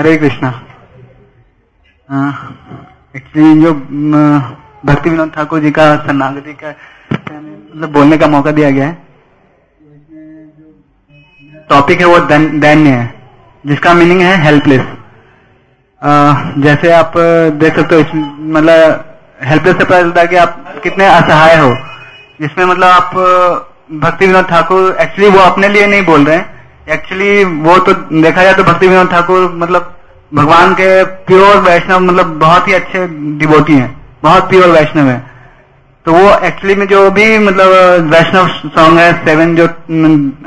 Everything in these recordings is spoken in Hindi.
हरे कृष्णा। एक्चुअली जो भक्ति विनोद ठाकुर जी का शरणागति का मतलब बोलने का मौका दिया गया है। टॉपिक है वो दैन्य है, जिसका मीनिंग है हेल्पलेस जैसे आप देख सकते हो मतलब हेल्पलेस से पता चलता है कि आप कितने असहाय हो। जिसमें मतलब आप भक्ति विनोद ठाकुर एक्चुअली वो अपने लिए नहीं बोल रहे हैं। एक्चुअली वो तो देखा जाए तो भक्ति विनोद ठाकुर मतलब भगवान के प्योर वैष्णव मतलब बहुत ही अच्छे डिबोटी हैं। बहुत प्योर वैष्णव है। तो वो एक्चुअली में जो भी मतलब वैष्णव सॉन्ग है सेवन जो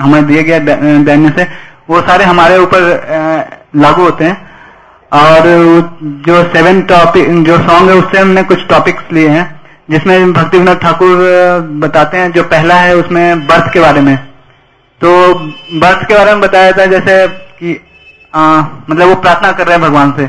हमें दिए गए दैन्य से, वो सारे हमारे ऊपर लागू होते हैं। और जो सेवन टॉपिक जो सॉन्ग है, उससे हमने कुछ टॉपिक्स लिए हैं, जिसमें भक्ति विनोद ठाकुर बताते हैं, जो पहला है उसमें बर्थ के बारे में। तो बर्थ के बारे में बताया था जैसे कि आ, मतलब वो प्रार्थना कर रहे हैं भगवान से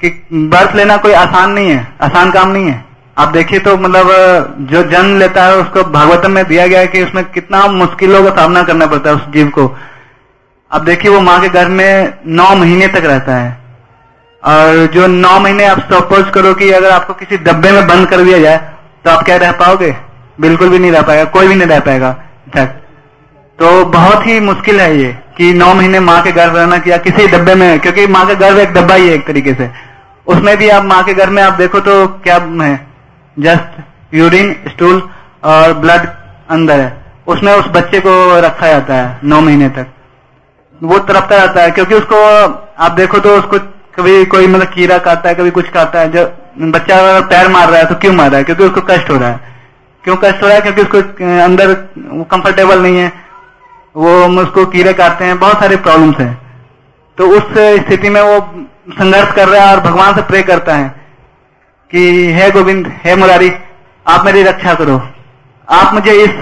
कि बर्थ लेना कोई आसान नहीं है आसान काम नहीं है। आप देखिए तो मतलब जो जन्म लेता है उसको भागवतम में दिया गया है कि उसमें कितना मुश्किलों का सामना करना पड़ता है उस जीव को। अब देखिए वो माँ के घर में नौ महीने तक रहता है। और जो नौ महीने आप सपोज़ करो कि अगर आपको किसी डब्बे में बंद कर दिया जाए तो आप क्या रह पाओगे? बिल्कुल भी नहीं रह पाएगा कोई भी नहीं रह पाएगा। तक तो बहुत ही मुश्किल है ये, कि नौ महीने माँ के गर्भ रहना या किसी डब्बे में, क्योंकि माँ का गर्भ एक डब्बा ही है एक तरीके से। उसमें भी आप माँ के गर्भ में आप देखो तो क्या है, जस्ट यूरिन, स्टूल और ब्लड अंदर है। उसमें उस बच्चे को रखा जाता है नौ महीने तक। वो तड़पता रहता है, क्योंकि उसको आप देखो तो उसको कभी कोई मतलब कीड़ा काटता है, कभी कुछ काटता है, जब बच्चा अगर पैर मार रहा है तो क्यों मार रहा है? क्योंकि उसको कष्ट हो रहा है। क्यों कष्ट हो रहा है? क्योंकि उसको अंदर कंफर्टेबल नहीं है। वो उसको कीड़े काटते हैं, बहुत सारे प्रॉब्लम्स हैं। तो उस स्थिति में वो संघर्ष कर रहा है और भगवान से प्रे करता है कि, हे गोविंद, हे मुरारी, आप मेरी रक्षा करो। आप मुझे इस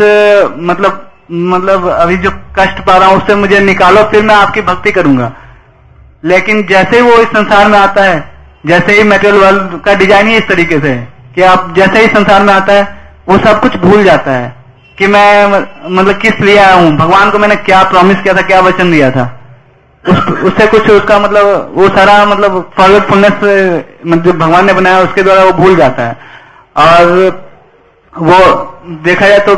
मतलब मतलब अभी जो कष्ट पा रहा हूँ, उससे मुझे निकालो, फिर मैं आपकी भक्ति करूँगा। लेकिन जैसे ही वो इस संसार में आता है, जैसे ही मेटेरियल वर्ल्ड का डिज़ाइन ही इस तरीके से है, कि आप जैसे ही संसार में आता है, वो सब कुछ भूल जाता है। कि मैं मतलब किस लिए आया हूँ? भगवान को मैंने क्या प्रॉमिस किया था क्या वचन दिया था? उस, उससे कुछ उसका मतलब वो सारा मतलब फॉरवर्डफुलनेस मतलब भगवान ने बनाया उसके द्वारा वो भूल जाता है। और वो देखा जाए तो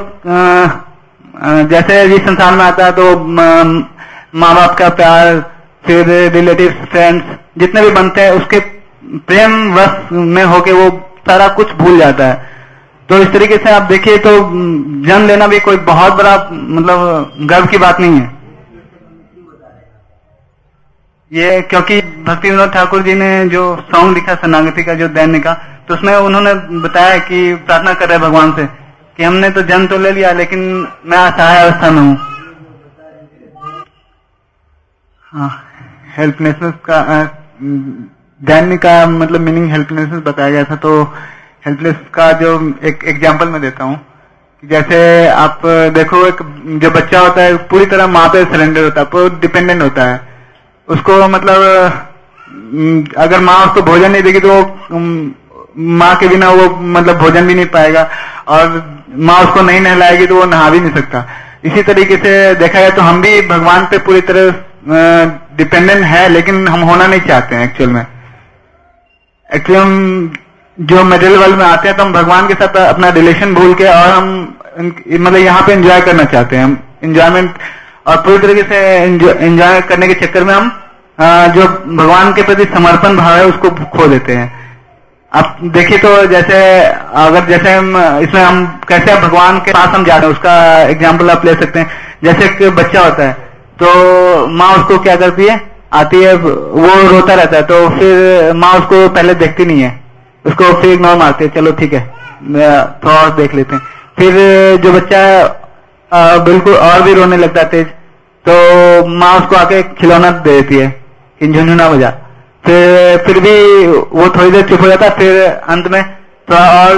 जैसे इस संसार में आता है तो माँ बाप का प्यार फिर रिलेटिव फ्रेंड्स जितने भी बनते हैं उसके प्रेम वश में होके वो सारा कुछ भूल जाता है। तो इस तरीके से आप देखिए तो जन्म लेना भी कोई बहुत बड़ा मतलब गर्व की बात नहीं है। ये क्योंकि भक्ति विनोद ठाकुर जी ने जो सॉन्ग लिखा शरणागति का जो दैन्य का तो उसमें उन्होंने बताया कि प्रार्थना कर रहे भगवान से कि हमने तो जन्म तो ले लिया लेकिन मैं असहाय अवस्था में हूँ। हाँ हेल्पलेसनेस का अ, दैन्य का मतलब मीनिंग हेल्पलेसनेस बताया गया था तो हेल्पलेस का जो एक एग्ज़ाम्पल मैं देता हूँ जैसे आप देखो एक जो बच्चा होता है, पूरी तरह माँ पे सरेंडर होता है, पूरा डिपेंडेंट होता है। उसको मतलब अगर माँ उसको भोजन नहीं देगी तो वो माँ के बिना वो मतलब भोजन भी नहीं पाएगा और माँ उसको नहीं नहलाएगी तो वो नहा भी नहीं सकता। इसी तरीके से देखा जाए तो हम भी भगवान पे पूरी तरह डिपेंडेंट है, लेकिन हम होना नहीं चाहते हैं एक्चुअल में। एक्चुअली हम जो मेटेरियल वर्ल्ड में आते हैं तो हम भगवान के साथ अपना रिलेशन भूल के और हम मतलब यहाँ पे एंजॉय करना चाहते हैं। हम एंजॉयमेंट और पूरी तरीके से एंजॉय करने के चक्कर में हम जो भगवान के प्रति समर्पण भाव है, उसको खो देते हैं। आप देखिए तो जैसे, अगर जैसे हम, इसमें हम, कैसे भगवान के पास हम जा रहे हैं, उसका एग्ज़ाम्पल आप ले सकते हैं। जैसे एक बच्चा होता है तो माँ उसको क्या करती है? आती है, वो रोता रहता है तो फिर माँ उसको पहले देखती नहीं है। उसको फिर इग्नोर मारती है चलो ठीक है थोड़ा और देख लेते हैं। फिर, जो बच्चा बिल्कुल और भी रोने लगता है तेज तो माँ उसको आके खिलौना दे देती है, कि झुंझुना बजा। फिर फिर भी वो थोड़ी देर चुप हो जाता है फिर अंत में थोड़ा और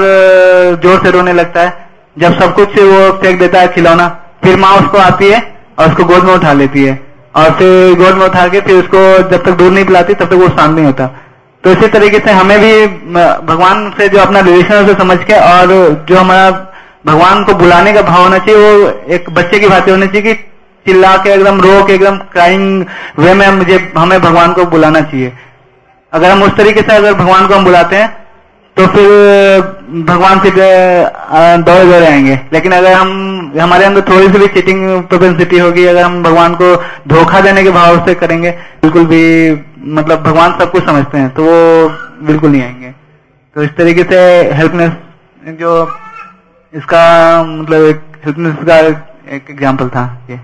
ज़ोर से रोने लगता है। जब सब कुछ वो फेंक देता है खिलौना, फिर माँ उसको आती है और उसको गोद में उठा लेती है। और फिर गोद में उठा के फिर उसको जब तक दूध नहीं पिलाती, तब तक वो शांत नहीं होता। तो इसी तरीके से हमें भी भगवान से जो अपना रिलेशन है उसे समझ के और जो हमारा भगवान को बुलाने का भाव होना चाहिए, वो एक बच्चे की भांति होनी चाहिए कि चिल्ला के एकदम, रो के एकदम क्राइंग वे में मुझे, हमें भगवान को बुलाना चाहिए। अगर हम उस तरीके से अगर भगवान को हम बुलाते हैं तो फिर भगवान से दौड़े दौड़े आएँगे। लेकिन अगर हम, हमारे अंदर थोड़ी सी भी चीटिंग प्रोपेंसिटी होगी, अगर हम भगवान को धोखा देने के भाव से करेंगे, बिल्कुल भी मतलब भगवान सब कुछ समझते हैं तो वो बिल्कुल नहीं आएँगे। तो इस तरीके से हेल्पनेस जो इसका मतलब एक हेल्पनेस का एक एग्ज़ाम्पल था ये।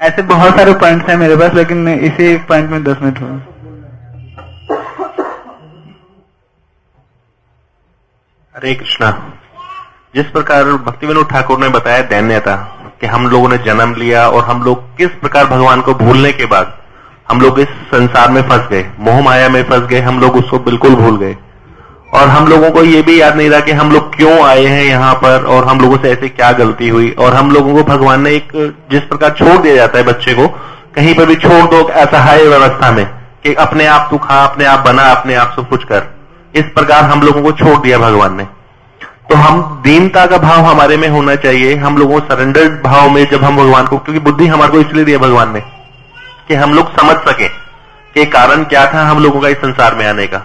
ऐसे बहुत सारे पॉइंट्स हैं मेरे पास, लेकिन इसी पॉइंट में दस मिनट हुए हरे कृष्णा, जिस प्रकार भक्ति विनोद ठाकुर ने बताया दैन्यता कि हम लोगों ने जन्म लिया और हम लोग किस प्रकार भगवान को भूलने के बाद हम लोग इस संसार में फंस गए, मोह माया में फंस गए, हम लोग उसको बिल्कुल भूल गए। और हम लोगों को ये भी याद नहीं रहा कि हम लोग क्यों आए हैं यहाँ पर और हम लोगों से ऐसे क्या गलती हुई। और हम लोगों को भगवान ने एक जिस प्रकार छोड़ दिया जाता है बच्चे को, कहीं पर भी छोड़ दो असहाय व्यवस्था में कि अपने आप तू खा, अपने आप बना, अपने आप सब कुछ कर। इस प्रकार हम लोगों को छोड़ दिया भगवान ने। तो हम दीनता का भाव हमारे में होना चाहिए। हम लोगों को सरेंडर्ड भाव में जब हम भगवान को, क्योंकि बुद्धि हमारे को इसलिए दिया भगवान ने, कि हम लोग समझ सके कि कारण क्या था हम लोगों का इस संसार में आने का।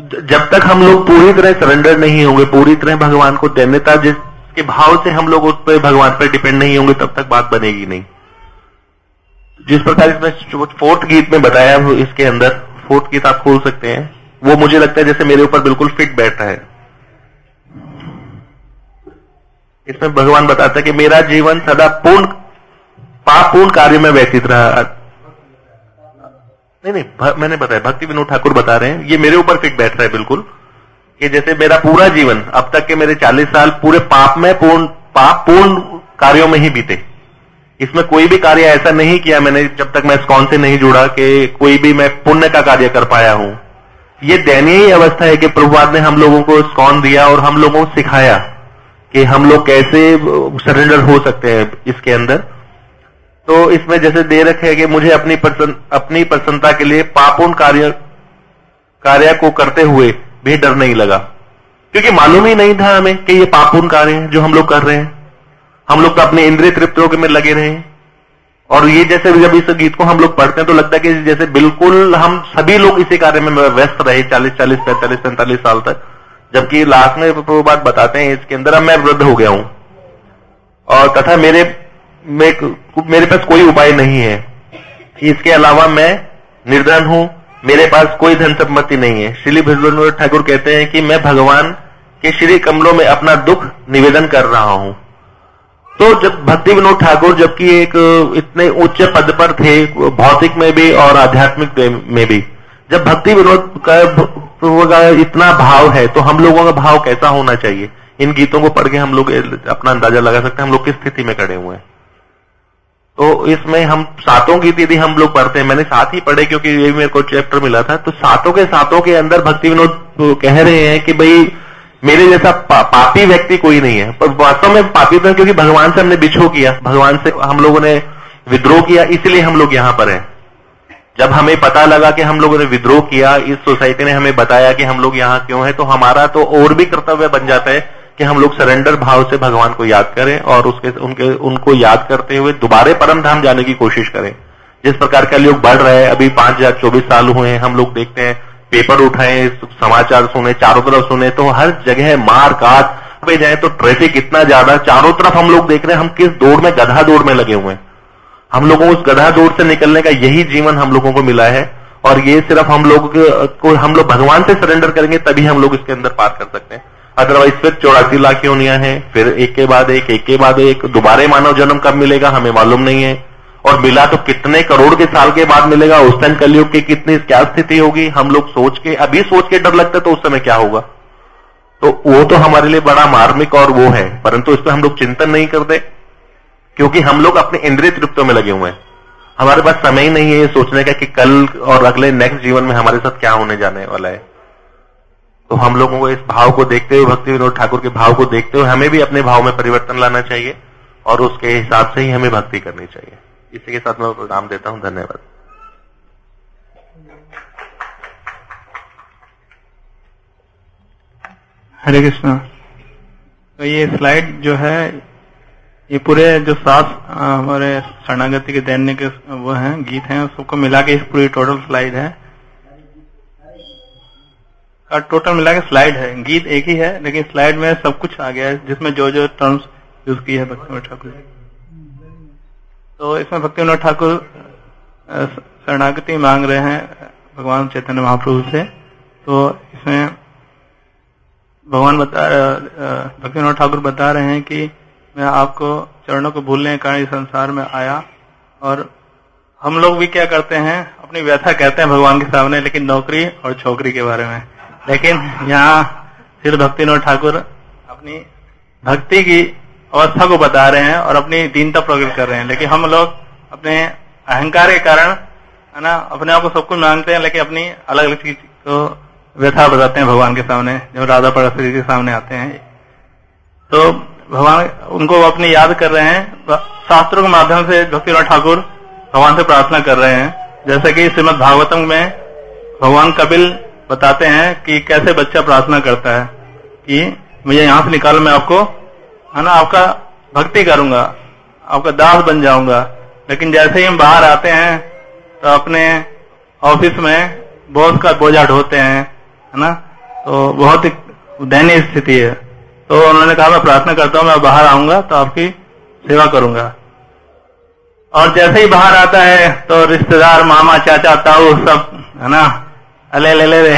जब तक हम लोग पूरी तरह सरेंडर नहीं होंगे, पूरी तरह भगवान को दैन्यता जिसके भाव से हम लोग उस पर भगवान पर डिपेंड नहीं होंगे, तब तक बात बनेगी नहीं। जिस प्रकार इसमें फोर्थ गीत में बताया इसके अंदर, फोर्थ गीत आप खोल सकते हैं। वो मुझे लगता है जैसे मेरे ऊपर बिल्कुल फिट बैठ है। इसमें भगवान बताता है कि मेरा जीवन सदा पूर्ण पाप पूर्ण कार्य में व्यतीत रहा नहीं नहीं मैंने बताया, भक्ति विनोद ठाकुर बता रहे हैं। ये मेरे ऊपर फिट बैठ रहा है बिल्कुल, कि जैसे मेरा पूरा जीवन, अब तक के मेरे 40 साल पूरे पाप में पूर्ण पाप पूर्ण कार्यों में ही बीते। इसमें कोई भी कार्य ऐसा नहीं किया मैंने जब तक मैं स्कॉन से नहीं जुड़ा कि कोई भी मैं पुण्य का कार्य कर पाया हूँ। ये दयनीय अवस्था है कि प्रभुवाद ने हम लोगों को स्कॉन दिया और हम लोगों को सिखाया। कि हम लोग कैसे सरेंडर हो सकते हैं इसके अंदर। तो इसमें जैसे दे रखे है कि मुझे अपनी प्रसन्न अपनी प्रसन्नता के लिए पापूर्ण कार्य कार्य को करते हुए भी डर नहीं लगा। क्योंकि मालूम ही नहीं था हमें कि ये पापूर्ण कार्य है जो हम लोग कर रहे हैं। हम लोग तो अपने इंद्रिय तृप्तियों के में लगे रहे और ये जैसे जब इस गीत को हम लोग पढ़ते हैं तो लगता है कि जैसे बिल्कुल हम सभी लोग इसी कार्य में व्यस्त रहे चालीस चालीस, पैंतालीस पैंतालीस साल तक। जबकि लास्ट में बात बताते हैं इसके अंदर अब मैं वृद्ध हो गया हूँ। और तथा मेरे में, मेरे पास कोई उपाय नहीं है। इसके अलावा मैं निर्धन हूँ मेरे पास कोई धन संपत्ति नहीं है। श्री भगवान ठाकुर कहते हैं कि मैं भगवान के श्री कमलों में अपना दुख निवेदन कर रहा हूँ। तो जब भक्ति विनोद ठाकुर जबकि एक इतने उच्च पद पर थे भौतिक में भी और आध्यात्मिक में भी जब भक्ति विनोद का इतना भाव है तो हम लोगों का भाव कैसा होना चाहिए? इन गीतों को पढ़ के हम लोग अपना अंदाज़ा लगा सकते हैं हम लोग किस स्थिति में खड़े हुए हैं? तो इसमें हम सातों गीत यदि हम लोग पढ़ते हैं मैंने साथ ही पढ़े क्योंकि ये मेरे को चैप्टर मिला था तो सातों के सातों के अंदर भक्ति विनोद कह रहे हैं कि भाई मेरे जैसा पा, पापी व्यक्ति कोई नहीं है। पर वास्तव में पापी तो क्योंकि भगवान से हमने बिछो किया भगवान से हम लोगों ने विद्रोह किया इसलिए हम लोग यहाँ पर हैं। जब हमें पता लगा कि हम लोगों ने विद्रोह किया, इस सोसाइटी ने हमें बताया कि हम लोग यहाँ क्यों हैं तो हमारा तो और भी कर्तव्य बन जाता है कि हम लोग सरेंडर भाव से भगवान को याद करें और उसके, उनके, उनको याद करते हुए दोबारे परम धाम जाने की कोशिश करें। जिस प्रकार का लोग बढ़ रहे हैं, अभी पाँच हज़ार चौबीस साल हुए हैं, हम लोग देखते हैं, पेपर उठाए, समाचार सुने, चारों तरफ़ सुने तो हर जगह मार काट पे जाए तो ट्रैफ़िक इतना ज़्यादा, चारों तरफ़ हम लोग देख रहे हैं, हम किस दौड़ में, गधा दौड़ में लगे हुए हैं। हम लोगों को उस गधा दौड़ से निकलने का यही जीवन हम लोगों को मिला है और ये सिर्फ़ हम लोग को हम लोग भगवान से सरेंडर करेंगे, तभी हम लोग इसके अंदर पार कर सकते हैं। अदरवाइज़ फिर चौरासी लाख योनिया है, फिर एक के बाद एक एक के बाद एक, दोबारे मानव जन्म कब मिलेगा हमें मालूम नहीं है। और मिला तो कितने करोड़ के साल के बाद मिलेगा, उस टाइम कलयुग की कितनी, क्या स्थिति होगी, हम लोग सोच के, अभी सोच के डर लगता है तो उस समय क्या होगा। तो वो तो हमारे लिए बड़ा मार्मिक और वो है, परंतु इस पर हम लोग चिंतन नहीं करते। क्योंकि हम लोग अपने इंद्रिय तृप्तों में लगे हुए हैं। हमारे पास समय ही नहीं है ये सोचने का कि कल और अगले नेक्स्ट जीवन में हमारे साथ क्या होने जाने वाला है। तो हम लोगों को इस भाव को देखते हुए, भक्ति विनोद ठाकुर के भाव को देखते हुए हमें भी अपने भाव में परिवर्तन लाना चाहिए और उसके हिसाब से ही हमें भक्ति करनी चाहिए। इसी के साथ मैं प्रणाम देता हूँ। धन्यवाद। हरे कृष्णा। तो ये स्लाइड जो है ये पूरे जो सात हमारे शरणागति के दैन्य के वो हैं, गीत हैं, सबको मिला के पूरी टोटल स्लाइड है। टोटल मिला के स्लाइड है। गीत एक ही है, लेकिन स्लाइड में सब कुछ आ गया है, जिसमें जो जो टर्म्स यूज़ की है भक्ति ठाकुर। तो इसमें भक्ति विनोद ठाकुर शरणागति मांग रहे हैं भगवान चैतन्य महाप्रभु से। तो इसमें भगवान बता भक्ति विनोद ठाकुर बता रहे हैं कि मैं आपको चरणों को भूलने के कारण इस संसार में आया और हम लोग भी क्या करते हैं, अपनी व्यथा कहते हैं भगवान के सामने, लेकिन नौकरी और छोकरी के बारे में। लेकिन यहाँ श्री भक्तिनोद ठाकुर अपनी भक्ति की अवस्था को बता रहे हैं और अपनी दीनता प्रकट कर रहे हैं। लेकिन हम लोग अपने अहंकार के कारण, है ना, अपने आप को सब कुछ मांगते हैं, लेकिन अपनी अलग अलग चीज़ को व्यथा बताते हैं भगवान के सामने जब राधा परस्त्री के सामने आते हैं। तो भगवान उनको अपनी याद कर रहे हैं। शास्त्रों के माध्यम से भक्तिनाथ ठाकुर भगवान से प्रार्थना कर रहे हैं। जैसे कि श्रीमद भागवतम में भगवान कपिल बताते हैं कि कैसे बच्चा प्रार्थना करता है कि मुझे यहाँ से निकाल, मैं आपको, है ना, आपका भक्ति करूँगा, आपका दास बन जाऊँगा। लेकिन जैसे ही हम बाहर आते हैं तो अपने ऑफ़िस में बॉस का बोझा ढोते हैं, है ना। तो बहुत ही दयनीय स्थिति है। तो उन्होंने कहा, मैं प्रार्थना करता हूँ, मैं बाहर आऊँगा तो आपकी सेवा करूँगा। और जैसे ही बाहर आता है तो रिश्तेदार, मामा, चाचा, ताऊ सब, है ना, अले, ले ले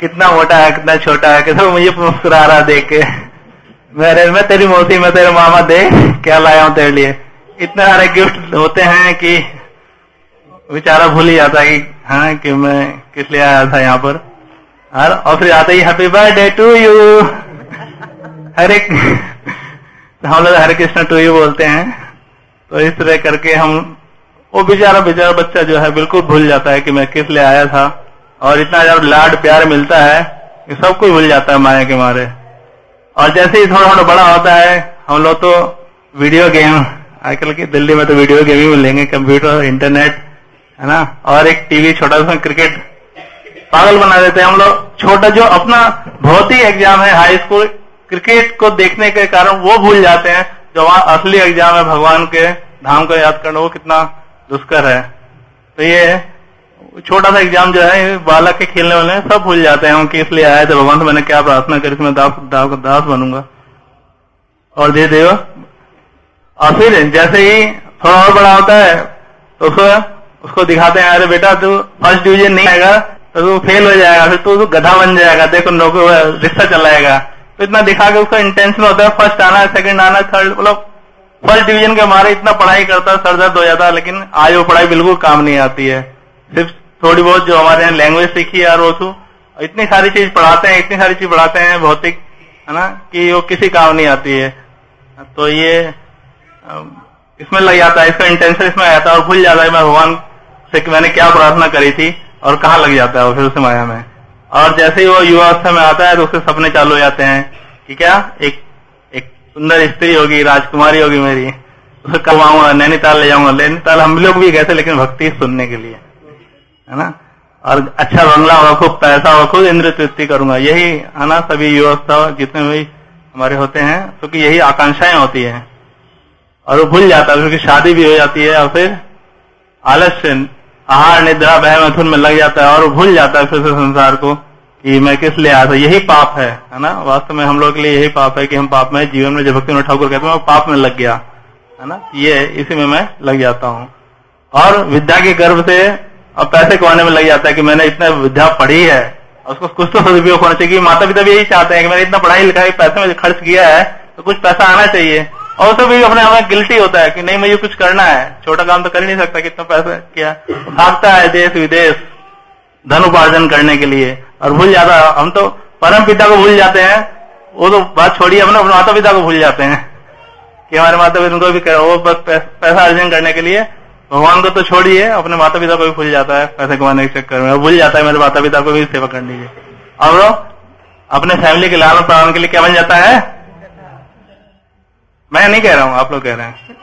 कितना मोटा है, कितना छोटा है, कितना मुझे मुस्कुरा रहा देख के। मेरे, मैं तेरी मौसी, मैं तेरे मामा दे क्या लाया हूँ तेरे लिए। इतने सारे गिफ्ट होते हैं कि बेचारा भूल ही जाता है कि हाँ कि मैं किस लिए आया था यहाँ पर। और फिर आते ही happy birthday to you Hare हम लोग हरे कृष्ण टू यू बोलते हैं। तो इस तरह करके हम वो बेचारा बेचारा बच्चा जो है बिल्कुल भूल जाता है कि मैं किस लिए आया था। और इतना जब लाड प्यार मिलता है कि सब कुछ भूल जाता है माया के मारे। और जैसे ही थोड़ा थोड़ा बड़ा होता है, हम लोग तो वीडियो गेम, आजकल की दिल्ली में तो वीडियो गेम ही मिलेंगे, कंप्यूटर, इंटरनेट, है ना? और एक टीवी छोटा सा क्रिकेट, पागल बना देते हैं हम लोग। छोटा जो अपना बहुत ही एग्ज़ाम है, हाई स्कूल क्रिकेट को देखने के कारण वो भूल जाते हैं जो वहाँ असली एग्ज़ाम है भगवान के धाम को याद करना वो कितना दुष्कर है। तो ये छोटा सा एग्ज़ाम जो है बालक के खेलने वाले सब भूल जाते हैं कि इसलिए आए थे भगवान से मैंने क्या प्रार्थना करी मैं दास दास, दास बनूँगा। और दे देव। और फिर जैसे ही थोड़ा और बड़ा होता है तो उसको उसको दिखाते हैं अरे बेटा तू फ़र्स्ट डिवीज़न नहीं आएगा तो तू फेल हो जाएगा फिर तू गधा बन जाएगा देखो नौकरी रिश्ता चलाएगा। तो इतना दिखा के उसका इंटेंशन होता है। फ़र्स्ट आना सेकंड आना थर्ड मतलब फ़र्स्ट डिवीज़न के मारे इतना पढ़ाई करता सर दर्द हो जाता, लेकिन आज वो पढ़ाई बिल्कुल काम नहीं आती है। सिर्फ़ थोड़ी बहुत जो हमारे यहाँ लैंग्वेज सीखी है रोसू इतनी सारी चीज़ पढ़ाते हैं, इतनी सारी चीज़ पढ़ाते हैं, भौतिक, है ना, कि वो किसी काम नहीं आती है। तो ये इसमें लग जाता है, इसका इंटेंशन इसमें आता है और भूल जाता है, मैं भगवान से मैंने क्या प्रार्थना करी थी और कहाँ लग जाता है वो फिर उस माया में और जैसे ही वो युवावस्था में आता है तो उसके सपने चालू हो जाते हैं कि क्या? एक एक सुंदर स्त्री होगी, राजकुमारी होगी मेरी। उसे कब आऊँगा, नैनीताल ले जाऊँगा। नैनीताल हम लोग भी गए थे, लेकिन भक्ति सुनने के लिए। है ना? और अच्छा बंगला होगा खूब पैसा होगा खूब इंद्र तृप्ति करूँगा। यही है ना सभी युवस्था जितने भी हमारे होते हैं, क्योंकि तो यही आकांक्षाएँ होती है। और वो भूल जाता है, क्योंकि शादी भी हो जाती है और फिर आलस्य आहार निद्रा भय मथुन में लग जाता है और भूल जाता है फिर से संसार को कि मैं किस लिए आया था। यही पाप है है ना? वास्तव में हम लोग के लिए यही पाप है कि हम पाप में जीवन में जब भक्ति ठाकुर कहते हैं पाप में लग गया, है ना? ये इसी में मैं लग जाता हूँ। और विद्या के गर्भ से अब पैसे कमाने में लग जाता है कि मैंने इतना विद्या पढ़ी है, उसको कुछ तो सदुपयोग होना चाहिए। माता पिता भी यही चाहते हैं कि मैंने इतना पढ़ाई लिखाई, पैसे में खर्च किया है तो कुछ पैसा आना चाहिए। और उसे भी अपने आप गिल्टी होता है कि नहीं, मुझे कुछ करना है। छोटा काम तो कर ही नहीं सकता कितना पैसा किया। भागता है देश विदेश धन उपार्जन करने के लिए। और भूल जाता है। हम तो परम पिता को भूल जाते हैं। वो तो बात छोड़िए अपने माता पिता को भूल जाते हैं कि हमारे माता पिता को भी वो बस पैसा अर्जन करने के लिए भगवान को तो छोड़िए, अपने माता पिता को भी भूल जाता है पैसे कमाने के चक्कर में। भूल जाता है मेरे माता पिता को भी सेवा कर लीजिए और अपने फैमिली के लालन पालन के लिए क्या बन जाता है? मैं नहीं कह रहा हूँ, आप लोग कह रहे हैं।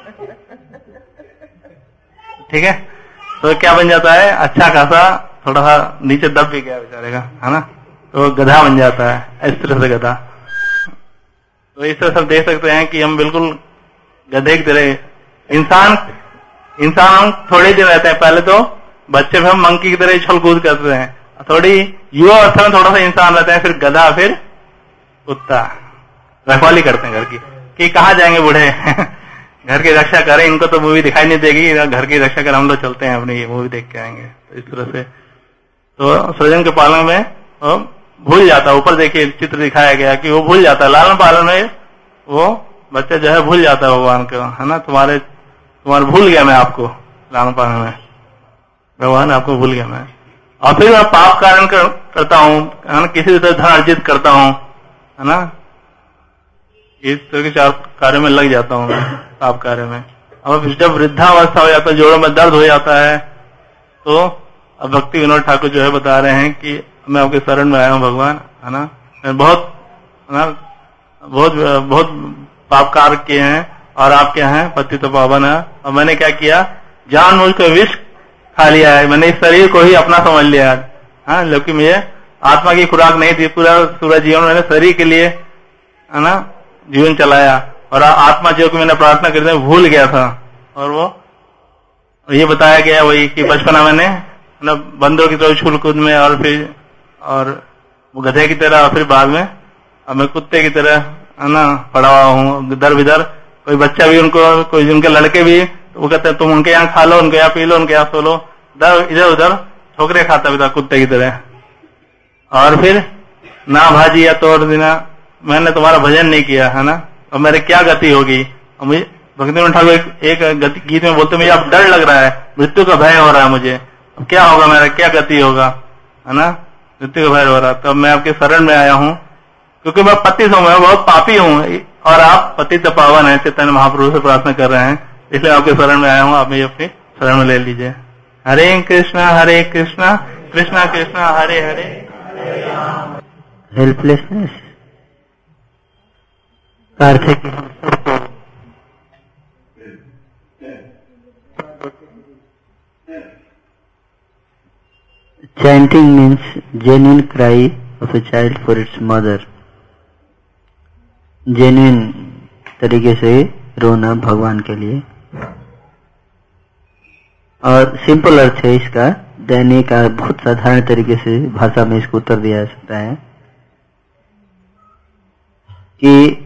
ठीक है? तो क्या बन जाता है? अच्छा खासा थोड़ा सा नीचे दब भी गया बेचारे का, है ना? तो गधा बन जाता है, इस तरह से गधा। तो इस तरह सब देख सकते हैं कि हम बिल्कुल गधे की तरह इंसान इंसान हम थोड़े दिन रहते हैं। पहले तो बच्चे में हम मंकी की तरह छल कूद करते हैं। थोड़ी युवा अवस्था में थोड़ा सा इंसान रहता है, फिर गधा, फिर कुत्ता। रखवाली करते हैं घर की। कि कहा जाएँगे बूढ़े? घर की रक्षा करें इनको तो मूवी दिखाई नहीं देगी। घर की रक्षा कर हम लोग चलते हैं अपनी ये मूवी देख के आएँगे। तो इस तरह से। तो सृजन के पालन में वो भूल जाता है ऊपर देखिए चित्र दिखाया गया कि वो भूल जाता। है लालन पालन में वो बच्चा जो है भूल जाता है भगवान को है ना? तुम्हारे तुम्हारे भूल गया मैं आपको लालन पालन में। भगवान आपको भूल गया मैं। और फिर मैं पाप कारण कर, करता हूँ किसी तरह धन अर्जित करता हूँ है ना? इस तरह के चार कार्य में लग जाता हूँ मैं, पाप कार्य में। अब जब वृद्धावस्था हो जाता है, जोड़ों में दर्द हो जाता है तो अब भक्ति विनोद ठाकुर जो है बता रहे हैं कि मैं आपके शरण में आया हूँ भगवान, है ना? मैं बहुत, है ना? बहुत बहुत पाप कार्य किए हैं और आप क्या हैं पति तो पावन है। और मैंने क्या किया? जान मुझ को विष खा लिया है। मैंने इस शरीर को ही अपना समझ लिया है। हाँ लेकिन मुझे आत्मा की खुराक नहीं थी, पूरा पूरा जीवन मैंने शरीर के लिए, है ना? जीवन चलाया और आत्मा जो कि मैंने प्रार्थना करते हुए भूल गया था। और वो ये बताया गया वही कि बचपना मैंने बंदरों की तरह छुल कूद में और फिर और गधे की तरह और फिर बाद में। अब मैं कुत्ते की तरह, है ना, पड़ा हुआ हूँ, इधर विधर कोई बच्चा भी उनको, कोई उनके लड़के भी तो वो कहते हैं, तुम उनके यहाँ खा लो, उनके यहाँ पी लो, उनके यहाँ सो लो। इधर इधर उधर ठोकरे खाता भी था कुत्ते की तरह। और फिर, ना भाजी या तोड़ देना मैंने तुम्हारा भजन नहीं किया है ना? अब मेरे क्या गति होगी? मुझे भक्ति ठाकुर एक, एक गति, गीत में बोलते मुझे अब डर लग रहा है मृत्यु का भय हो रहा है मुझे। अब क्या होगा मेरा क्या गति होगा? है ना? मृत्यु का भय हो रहा है। तब मैं आपके शरण में आया हूँ क्योंकि मैं पति हूँ मैं बहुत पापी हूँ और आप पति तो पावन है चैतन्य महाप्रभु से प्रार्थना कर रहे हैं इसलिए आपके शरण में आया हूँ आप मुझे अपनी शरण में ले लीजिए। हरे कृष्णा हरे कृष्णा कृष्णा कृष्णा हरे हरे। हेल्पलेसनेस अर्थ है कि हम सबको means genuine cry of a child for its mother. Genuine तरीके से रोना भगवान के लिए। और सिंपल अर्थ है इसका, दैनिक का बहुत साधारण तरीके से भाषा में इसको उत्तर दिया जा सकता है कि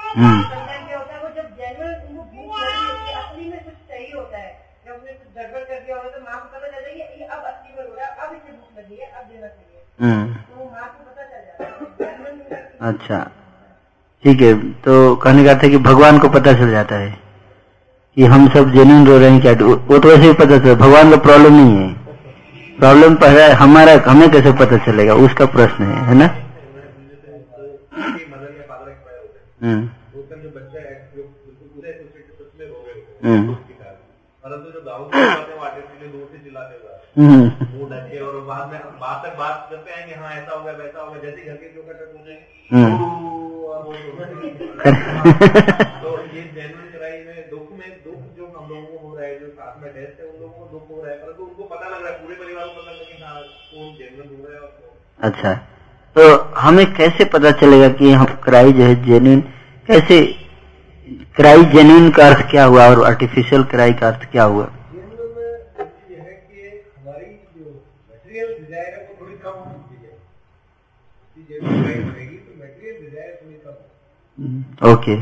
अच्छा। ठीक है तो कहने का था कि भगवान को पता चल जाता है कि हम सब जेन्यून रो रहे हैं क्या? वो तो वैसे ही पता चल भगवान का प्रॉब्लम नहीं है। प्रॉब्लम पहला हमारा हमें कैसे पता चलेगा? उसका प्रश्न है है ना? हम्म। जो बच्चा है जो पूरे में रो गए हम्म। परंतु जो गाँव के बातें वो आर्टिफिशियल दूर से चिल्लाते हुए हम्म। मुँह और बाद में बात तक बात करते हैं कि हाँ ऐसा होगा वैसा होगा जैसे घर के जो कटक हो तो ये जेनुअन चराई में दुख में दुख जो हम लोगों को हो रहा है जो साथ में डेथ है उन लोगों को दुख हो रहा है। परंतु उनको पता लग रहा है पूरे परिवार को पता लग रहा है कि हाँ कौन जेनुअन हो रहा है अच्छा। तो हमें कैसे पता चलेगा कि हम क्राई जो है जेन्यून कैसे क्राई जेन्यून का अर्थ क्या हुआ और आर्टिफिशियल क्राई का अर्थ क्या हुआ? ओके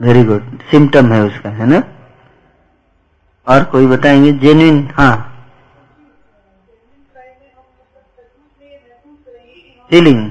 वेरी गुड सिम्टम है उसका है ना? और कोई बताएँगे? जेन्यून हाँ. फीलिंग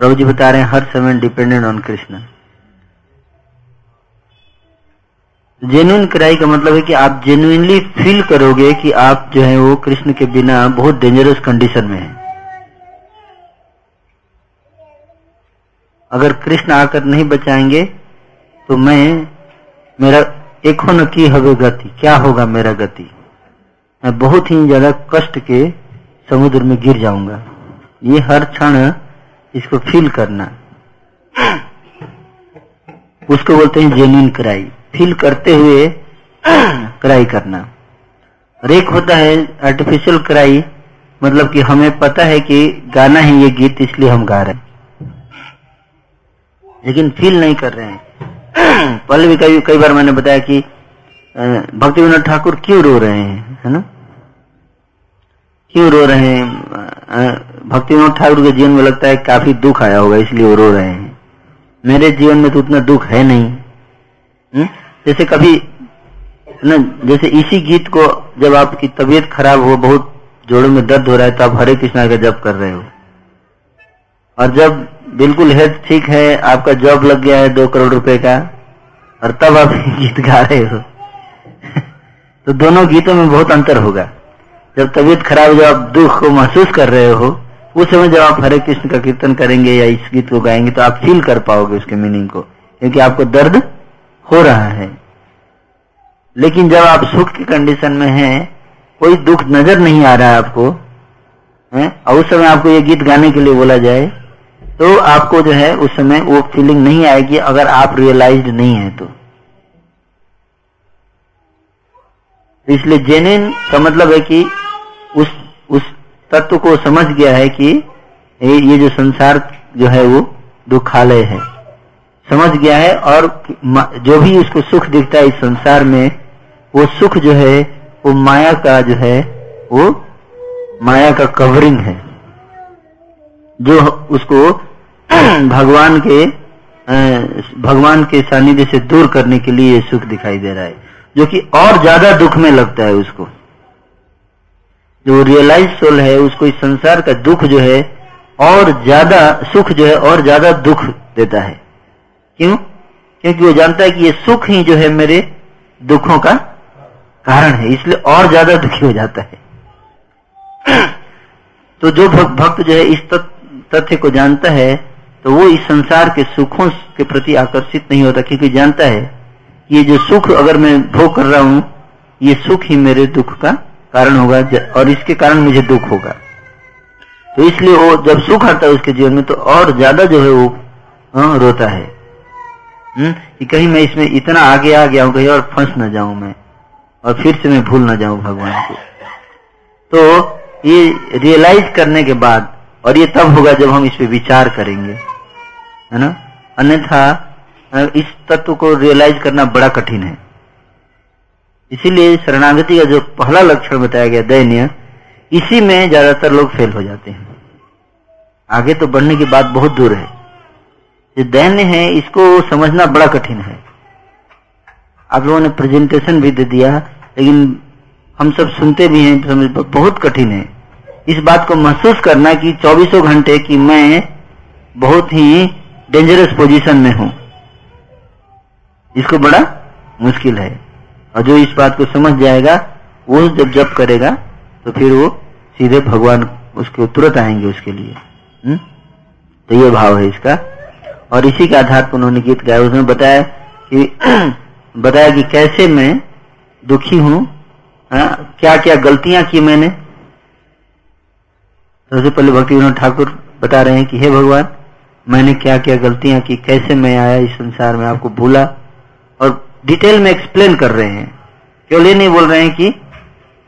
प्रभु जी बता रहे हैं, हर समय dependent on Krishna genuine cry का मतलब है कि आप जेन्युइनली फील करोगे कि आप जो है वो कृष्ण के बिना बहुत डेंजरस कंडीशन में है. अगर कृष्ण आकर नहीं बचाएँगे तो मैं, मेरा एक न की हवे गति, क्या होगा मेरा गति? मैं बहुत ही ज़्यादा कष्ट के समुद्र में गिर जाऊँगा. ये हर क्षण इसको फील करना। उसको बोलते हैं जेन्यून क्राई फील करते हुए क्राई करना। और एक होता है आर्टिफिशियल क्राई मतलब कि हमें पता है कि गाना है ये गीत, इसलिए हम गा रहे हैं। लेकिन फील नहीं कर रहे हैं। पहले भी कई कई बार मैंने बताया कि भक्ति विनोद ठाकुर क्यों रो रहे हैं, है ना? क्यों रो रहे हैं? भक्ति विनोद ठाकुर के जीवन में लगता है काफ़ी दुख आया होगा, इसलिए वो रो रहे हैं। मेरे जीवन में तो उतना दुख है नहीं। हुँ? जैसे कभी, ना, जैसे इसी गीत को जब आपकी तबीयत खराब हो, बहुत जोड़ों में दर्द हो रहा है तो आप हरे कृष्णा का जप कर रहे हो। और जब बिल्कुल हेल्थ ठीक है, आपका जॉब लग गया है दो करोड़ रुपए का, और तब आप गीत गा रहे हो। तो दोनों गीतों में बहुत अंतर होगा। जब तबीयत खराब जब आप दुख को महसूस कर रहे हो उस समय जब आप हरे कृष्ण का कीर्तन करेंगे या इस गीत को गाएँगे तो आप फील कर पाओगे उसके मीनिंग को, क्योंकि आपको दर्द हो रहा है। लेकिन जब आप सुख की कंडीशन में हैं, कोई दुख नज़र नहीं आ रहा है आपको, है, और उस समय आपको ये गीत गाने के लिए बोला जाए तो आपको जो है उस समय वो फीलिंग नहीं आएगी अगर आप रियलाइज़ नहीं है तो। इसलिए जेन्युइन का मतलब है कि उस उस तत्व को समझ गया है कि ये जो संसार जो है वो दुखालय है। समझ गया है और जो भी उसको सुख दिखता है इस संसार में, वो सुख जो है, वो माया का जो है, वो माया का कवरिंग है। जो उसको भगवान के भगवान के सानिध्य से दूर करने के लिए सुख दिखाई दे रहा है, जो कि और ज़्यादा दुख में लगता है उसको। जो रियलाइज़ सोल है, उसको इस संसार का दुख जो है, और ज़्यादा सुख जो है, और ज़्यादा दुख देता है। क्यों? क्योंकि वो जानता है कि ये सुख ही जो है मेरे दुखों का कारण है, इसलिए और ज़्यादा दुखी हो जाता है। तो जो भक्त जो है, इस तथ्य को जानता है तो वो इस संसार के सुखों के प्रति आकर्षित नहीं होता, क्योंकि जानता है ये जो सुख अगर मैं भोग कर रहा हूँ, ये सुख ही मेरे दुख का कारण होगा और इसके कारण मुझे दुख होगा। तो इसलिए वो जब सुख आता है उसके जीवन में तो और ज़्यादा जो है वो हाँ, रोता है। हम्म? कि कहीं मैं इसमें इतना आगे आ गया हूँ कहीं और फंस न जाऊँ मैं और फिर से मैं भूल ना जाऊँ भगवान को। तो ये रियलाइज़ करने के बाद और ये तब होगा जब हम इस पे विचार करेंगे। है ना? अन्यथा इस तत्व को रियलाइज़ करना बड़ा कठिन है। इसीलिए शरणागति का जो पहला लक्षण बताया गया, दैन्य, इसी में ज़्यादातर लोग फेल हो जाते हैं। आगे तो बढ़ने की बात बहुत दूर है। जो दैन्य है, इसको समझना बड़ा कठिन है। आप लोगों ने प्रेजेंटेशन भी दे दिया, लेकिन हम सब सुनते भी हैं, समझ बहुत कठिन है। इस बात को महसूस करना कि चौबीसों घंटे की मैं बहुत ही डेंजरस पोजीशन में हूँ। इसको बड़ा मुश्किल है। और जो इस बात को समझ जाएगा वो जब जब करेगा तो फिर वो सीधे भगवान उसके तुरंत आएँगे उसके लिए हुँ? हम्म? तो ये भाव है इसका और इसी के आधार पर उन्होंने गीत गाया उसने बताया कि बताया कि कैसे मैं दुखी हूँ हाँ, क्या क्या गलतियाँ की मैंने सबसे पहले भक्ति विनोद ठाकुर बता रहे हैं कि हे भगवान मैंने क्या क्या गलतियाँ की कैसे मैं आया इस संसार में आपको भूला और डिटेल में एक्सप्लेन कर रहे हैं। केवल ये नहीं बोल रहे हैं कि,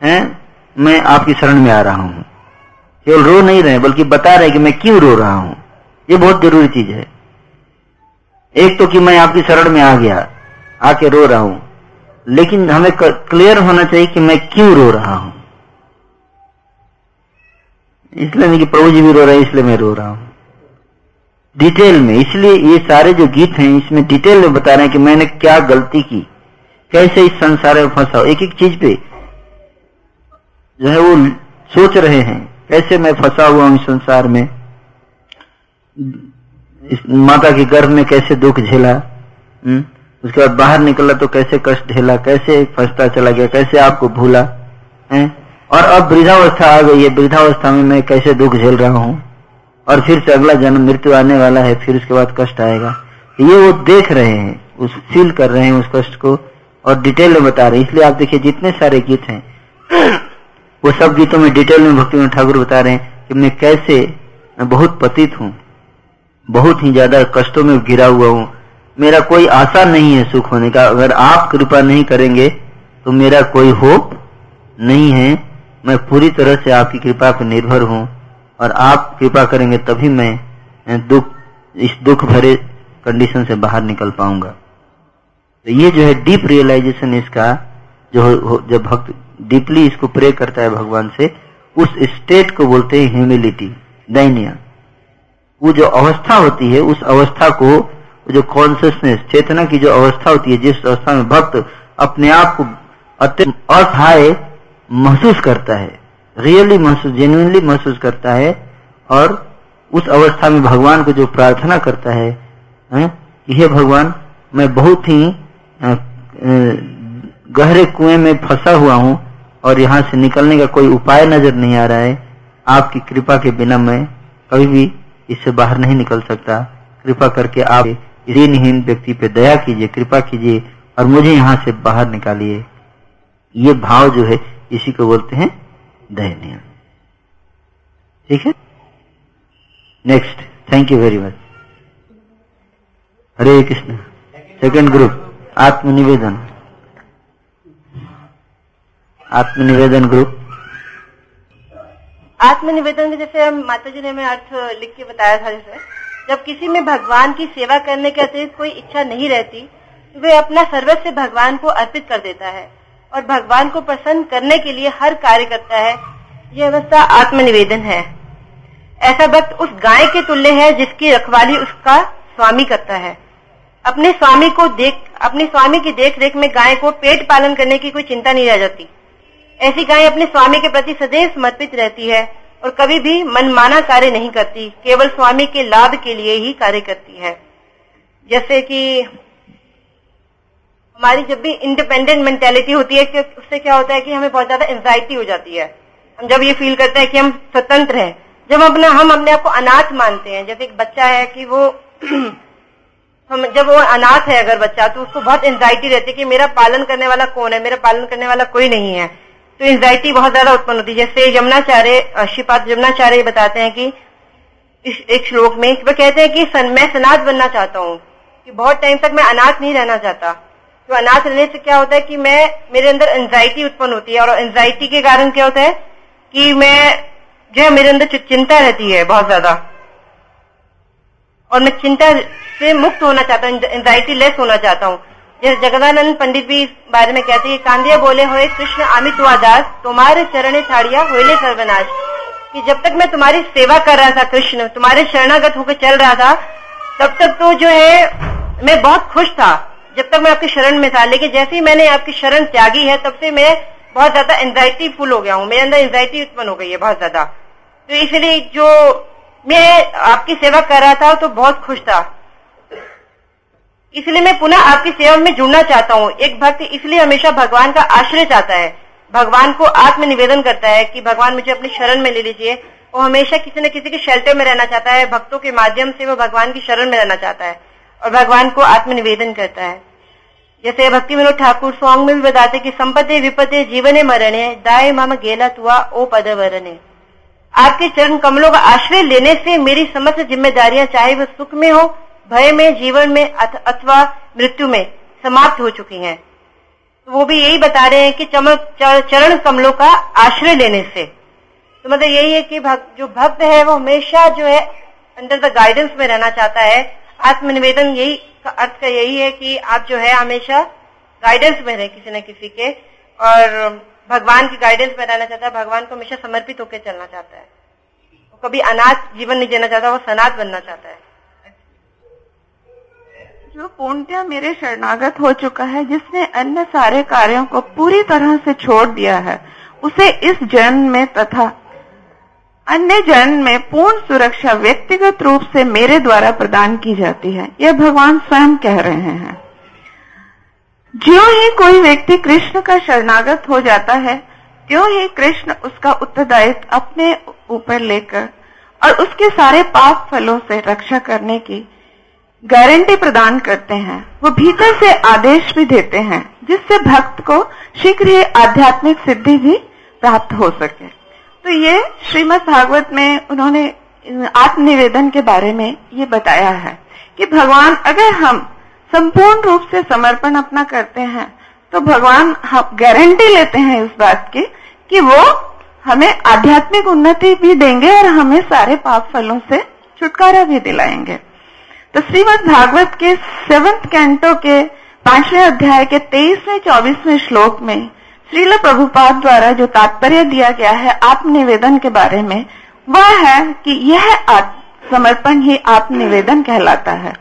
हैं, मैं आपकी शरण में आ रहा हूँ। केवल रो नहीं रहे, बल्कि बता रहे कि मैं क्यों रो रहा हूँ। ये बहुत ज़रूरी चीज़ है। एक तो कि मैं आपकी शरण में आ गया, आके रो रहा हूँ। लेकिन हमें क्लियर होना चाहिए कि मैं क्यों रो रहा हूँ। इसलिए नहीं कि प्रभु जी भी रो रहे हैं, इसलिए मैं रो रहा हूँ। डिटेल में। इसलिए ये सारे जो गीत हैं, इसमें डिटेल में बता रहे हैं कि मैंने क्या गलती की, कैसे इस संसार में फंसा एक एक चीज़ पे जो है वो सोच रहे हैं, कैसे मैं फंसा हुआ हूँ इस संसार में। इस माता के गर्भ में कैसे दुख झेला हम्म? उसके बाद बाहर निकला तो कैसे कष्ट झेला, कैसे फंसता चला गया, कैसे आपको भूला, है? और अब वृद्धावस्था आ गई है। वृद्धावस्था में मैं कैसे दुख झेल रहा हूँ? और फिर से अगला जन्म मृत्यु आने वाला है, फिर उसके बाद कष्ट आएगा। ये वो देख रहे हैं, उस फील कर रहे हैं उस कष्ट को और डिटेल में बता रहे हैं। इसलिए आप देखिए, जितने सारे गीत हैं, वो सब गीतों में डिटेल में भक्ति ठाकुर बता रहे हैं कि मैं कैसे मैं बहुत पतित हूँ, बहुत ही ज़्यादा कष्टों में घिरा हुआ हूँ। मेरा कोई आशा नहीं है सुख होने का। अगर आप कृपा नहीं करेंगे तो मेरा कोई होप नहीं है। मैं पूरी तरह से आपकी कृपा पर निर्भर हूँ। और आप कृपा करेंगे तभी मैं दुख, इस दुख भरे कंडीशन से बाहर निकल पाऊँगा। तो ये जो है डीप रियलाइजेशन इसका, जो जब भक्त डीपली इसको प्रे करता है भगवान से, उस स्टेट को बोलते हैं ह्यूमिलिटी दैनिया। वो जो अवस्था होती है, उस अवस्था को, जो कॉन्सियसनेस चेतना की जो अवस्था होती है, जिस अवस्था में भक्त अपने आप को अत्यंत असहाय महसूस करता है रियली महसूस जेन्युइनली महसूस करता है और उस अवस्था में भगवान को जो प्रार्थना करता है, है कि भगवान मैं बहुत ही गहरे कुएँ में फंसा हुआ हूँ और यहाँ से निकलने का कोई उपाय नज़र नहीं आ रहा है। आपकी कृपा के बिना मैं कभी भी इससे बाहर नहीं निकल सकता। कृपा करके आप ऋणहीन व्यक्ति पे दया कीजिए कृपा कीजिए और मुझे यहाँ से बाहर निकालिए। ये भाव जो है इसी को बोलते हैं दयनीय। ठीक है? Next thank you very much Hare Krishna. Second group आत्मनिवेदन। आत्मनिवेदन ग्रुप आत्मनिवेदन में जैसे हम माता जी ने हमें अर्थ लिख के बताया था जैसे, जब किसी में भगवान की सेवा करने के अतिरिक्त कोई इच्छा नहीं रहती तो वे अपना सर्वस्व भगवान को अर्पित कर देता है। और भगवान को प्रसन्न करने के लिए हर कार्य करता है, यह अवस्था आत्मनिवेदन है। ऐसा भक्त उस गाय के तुल्य है जिसकी रखवाली उसका स्वामी करता है। अपने स्वामी को देख, अपने स्वामी की देख रेख में गाय को पेट पालन करने की कोई चिंता नहीं रह जाती। ऐसी गाय अपने स्वामी के प्रति सदैव समर्पित रहती है और कभी भी मनमाना कार्य नहीं करती, केवल स्वामी के लाभ के लिए ही कार्य करती है। जैसे कि हमारी जब भी इंडिपेंडेंट मेंटेलिटी होती है उससे क्या होता है कि हमें बहुत ज़्यादा एंजाइटी हो जाती है। हम जब ये फील करते हैं कि हम स्वतंत्र हैं जब अपना हम अपने आप को अनाथ मानते हैं जैसे एक बच्चा है कि वो हम जब वो अनाथ है अगर बच्चा तो उसको बहुत एंजाइटी रहती है कि मेरा पालन करने वाला कौन है मेरा पालन करने वाला कोई नहीं है। तो एंजाइटी बहुत ज़्यादा उत्पन्न होती है। जैसे यमुनाचार्य श्रीपाद यमुनाचार्य बताते हैं कि इस एक श्लोक में वह कहते हैं कि सन, मैं सनाथ बनना चाहता हूँ कि बहुत टाइम तक मैं अनाथ नहीं रहना चाहता। तो अनाथ रहने से क्या होता है कि मैं, मेरे अंदर एंजाइटी उत्पन्न होती है और एंजाइटी के कारण क्या होता है कि मैं, जो है, मेरे अंदर चिंता रहती है बहुत ज़्यादा। और मैं चिंता से मुक्त होना चाहता हूँ एंजाइटी लेस होना चाहता हूँ। जैसे जगदानंद पंडित भी इस बारे में कहते हैं, कांदिया बोले हुए, कृष्ण अमित दास, तुम्हारे चरण छाड़िया होले सर्वनाश। कि जब तक मैं तुम्हारी सेवा कर रहा था, कृष्ण, तुम्हारे शरणागत होकर चल रहा था, तब तक तो जो है, मैं बहुत खुश था। जब तक मैं आपकी शरण में था, लेकिन जैसे ही मैंने आपकी शरण त्यागी है, तब से मैं बहुत ज़्यादा एंजाइटी फुल हो गया हूँ। मेरे अंदर एंजाइटी उत्पन्न हो गई है बहुत ज़्यादा। तो इसलिए जो मैं आपकी सेवा कर रहा था तो बहुत खुश था। इसलिए मैं पुनः आपकी सेवा में जुड़ना चाहता हूँ। एक भक्त इसलिए हमेशा भगवान का आश्रय चाहता है। भगवान को आत्मनिवेदन करता है कि भगवान मुझे अपनी शरण में ले लीजिए। वो हमेशा किसी न किसी के शेल्टर में रहना चाहता है। भक्तों के माध्यम से वो भगवान की शरण में रहना चाहता है। और भगवान को आत्मनिवेदन करता है। जैसे भक्ति विनोद ठाकुर सॉन्ग में भी बताते कि संपत्ति, विपत्ति, जीवन मरणे दाय मम गेला तुआ, ओ पद वरणे आपके चरण कमलों का आश्रय लेने से मेरी समस्त जिम्मेदारियाँ चाहे वो सुख में हो, भय में, जीवन में अथवा मृत्यु में समाप्त हो चुकी हैं। तो वो भी यही बता रहे हैं कि चमक चरण कमलों का आश्रय लेने से। तो मतलब यही है कि भक्त जो भक्त है, वो हमेशा जो है अंडर द गाइडेंस में रहना चाहता है आत्मनिवेदन यही अर्थ का यही है कि आप जो है हमेशा गाइडेंस में रहे किसी न किसी के, और भगवान की गाइडेंस में रहना चाहता है, भगवान को हमेशा समर्पित होकर चलना चाहता है। वो कभी अनाथ जीवन नहीं जीना चाहता, वो सनाथ बनना चाहता है। जो पूर्णतया मेरे शरणागत हो चुका है, जिसने अन्य सारे कार्यों को पूरी तरह से छोड़ दिया है, उसे इस जन्म में तथा अन्य जन्म में पूर्ण सुरक्षा व्यक्तिगत रूप से मेरे द्वारा प्रदान की जाती है। यह भगवान स्वयं कह रहे हैं। जो ही कोई व्यक्ति कृष्ण का शरणागत हो जाता है, त्यों ही कृष्ण उसका उत्तरदायित्व अपने ऊपर लेकर और उसके सारे पाप फलों से रक्षा करने की गारंटी प्रदान करते हैं। वो भीतर से आदेश भी देते हैं, जिससे भक्त को शीघ्र ही आध्यात्मिक सिद्धि भी प्राप्त हो सके। तो ये श्रीमद भागवत में उन्होंने आत्मनिवेदन के बारे में ये बताया है कि भगवान अगर हम संपूर्ण रूप से समर्पण अपना करते हैं तो भगवान गारंटी लेते हैं इस बात की, कि वो हमें आध्यात्मिक उन्नति भी देंगे और हमें सारे पाप फलों से छुटकारा भी दिलाएँगे। तो श्रीमद भागवत के सेवंथ कैंटो के पाँचवें अध्याय के तेईसवें, चौबीसवें श्लोक में श्रील प्रभुपाद द्वारा जो तात्पर्य दिया गया है आत्मनिवेदन के बारे में, वह है कि यह समर्पण ही आत्मनिवेदन कहलाता है।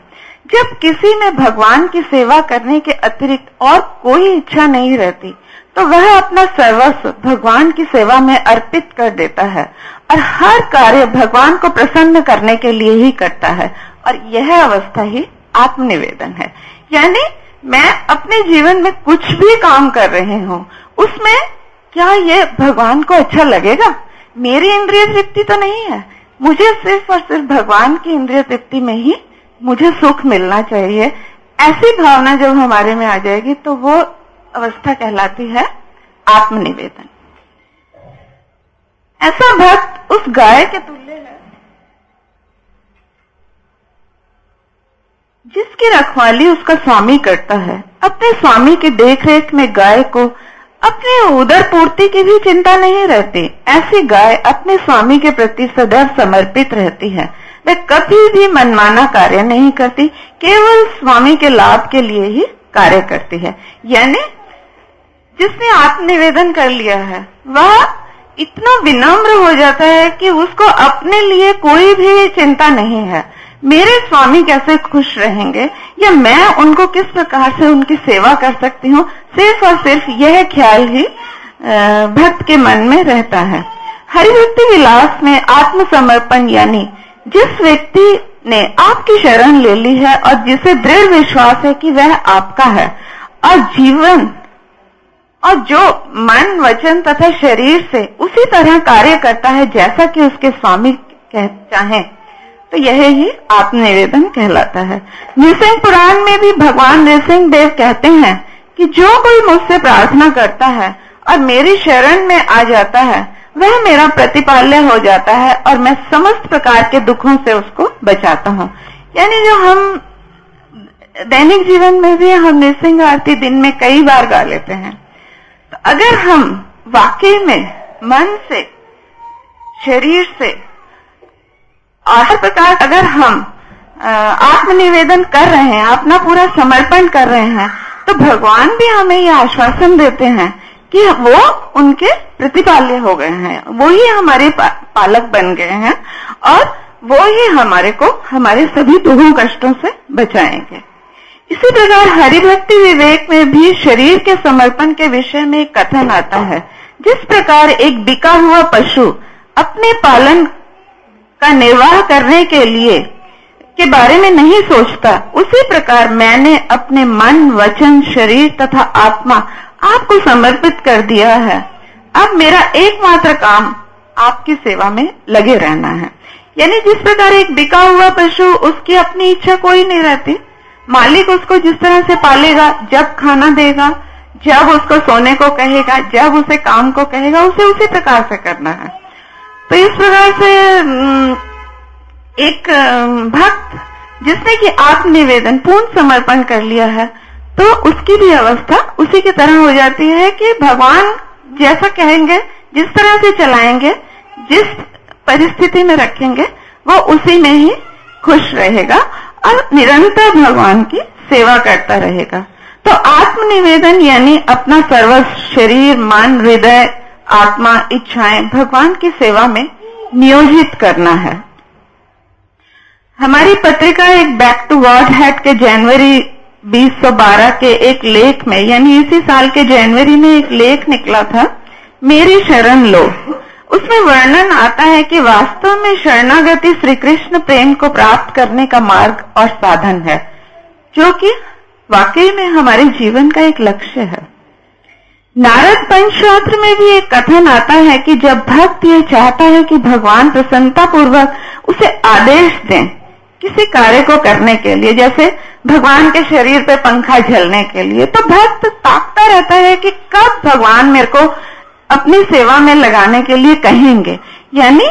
जब किसी में भगवान की सेवा करने के अतिरिक्त और कोई इच्छा नहीं रहती तो वह अपना सर्वस्व भगवान की सेवा में अर्पित कर देता है और हर कार्य भगवान को प्रसन्न करने के लिए ही करता है और यह अवस्था ही आत्मनिवेदन है। यानी मैं अपने जीवन में कुछ भी काम कर रहे हूँ उसमें क्या ये भगवान को अच्छा लगेगा? मेरी इंद्रिय तृप्ति तो नहीं है। मुझे सिर्फ़ और सिर्फ़ भगवान की इंद्रिय तृप्ति में ही मुझे सुख मिलना चाहिए। ऐसी भावना जब हमारे में आ जाएगी तो वो अवस्था कहलाती है आत्मनिवेदन। ऐसा भक्त उस गाय के तुल्य है, जिसकी रखवाली उसका स्वामी करता है। अपने स्वामी की देखरेख में गाय को अपने उदर पूर्ति की भी चिंता नहीं रहती। ऐसी गाय अपने स्वामी के प्रति सदैव समर्पित रहती है। वह कभी भी मनमाना कार्य नहीं करती, केवल स्वामी के लाभ के लिए ही कार्य करती है। यानी, जिसने आत्मनिवेदन कर लिया है, वह इतना विनम्र हो जाता है कि उसको अपने लिए कोई भी चिंता नहीं है। मेरे स्वामी कैसे खुश रहेंगे? या मैं उनको किस प्रकार से उनकी सेवा कर सकती हूँ? सिर्फ़ और सिर्फ़ यह ख्याल ही भक्त के मन में रहता है। हरिभक्ति विलास में आत्मसमर्पण यानी, जिस व्यक्ति ने आपकी शरण ले ली है और जिसे दृढ़ विश्वास है कि वह आपका है, और जीवन, और जो मन, वचन तथा शरीर से उसी तरह कार्य करता है जैसा कि उसके स्वामी चाहें। तो यह ही आत्मनिवेदन कहलाता है। नृसिंह पुराण में भी भगवान नृसिंह देव कहते हैं कि जो कोई मुझसे प्रार्थना करता है और मेरी शरण में आ जाता है, वह मेरा प्रतिपाल्य हो जाता है और मैं समस्त प्रकार के दुखों से उसको बचाता हूँ। यानी जो हम दैनिक जीवन में भी हम नृसिंह आरती दिन में कई बार गा लेते हैं। तो अगर हम वाकई में मन से, शरीर से और हर प्रकार अगर हम आत्मनिवेदन कर रहे हैं, अपना पूरा समर्पण कर रहे हैं तो भगवान भी हमें ये आश्वासन देते हैं कि वो उनके प्रतिपाल्य हो गए हैं। वो ही हमारे पालक बन गए हैं और वो ही हमारे को, हमारे सभी दुखों कष्टों से बचाएँगे। इसी प्रकार हरिभक्ति विवेक में भी शरीर के समर्पण के विषय में एक कथन आता है। जिस प्रकार एक बिका हुआ पशु अपने पालन का निर्वाह करने के लिए के बारे में नहीं सोचता। उसी प्रकार मैंने अपने मन, वचन, शरीर तथा आत्मा आपको समर्पित कर दिया है। अब मेरा एकमात्र काम आपकी सेवा में लगे रहना है। यानी जिस प्रकार एक बिका हुआ पशु, उसकी अपनी इच्छा कोई नहीं रहती। मालिक उसको जिस तरह से पालेगा, जब खाना देगा, जब उसको सोने को कहेगा, जब उसे काम को कहेगा, उसे उसी प्रकार से करना है। तो इस प्रकार से एक भक्त जिसने कि आत्मनिवेदन, पूर्ण समर्पण कर लिया है तो उसकी भी अवस्था उसी की तरह हो जाती है कि भगवान जैसा कहेंगे, जिस तरह से चलाएँगे, जिस परिस्थिति में रखेंगे, वो उसी में ही खुश रहेगा और निरंतर भगवान की सेवा करता रहेगा। तो आत्मनिवेदन यानी अपना सर्व शरीर, मन, हृदय आत्मा इच्छाएँ भगवान की सेवा में नियोजित करना है। हमारी पत्रिका एक बैक टू वर्ड हेड के जनवरी 2012 के एक लेख में, यानी इसी साल के जनवरी में एक लेख निकला था, मेरी शरण लो। उसमें वर्णन आता है कि वास्तव में शरणागति श्री कृष्ण प्रेम को प्राप्त करने का मार्ग और साधन है, जो कि वाकई में हमारे जीवन का एक लक्ष्य है। नारद पंचशास्त्र में भी एक कथन आता है कि जब भक्त ये चाहता है कि भगवान प्रसन्नता पूर्वक उसे आदेश दें किसी कार्य को करने के लिए, जैसे भगवान के शरीर पे पंखा झलने के लिए तो भक्त ताकता रहता है कि कब भगवान मेरे को अपनी सेवा में लगाने के लिए कहेंगे। यानी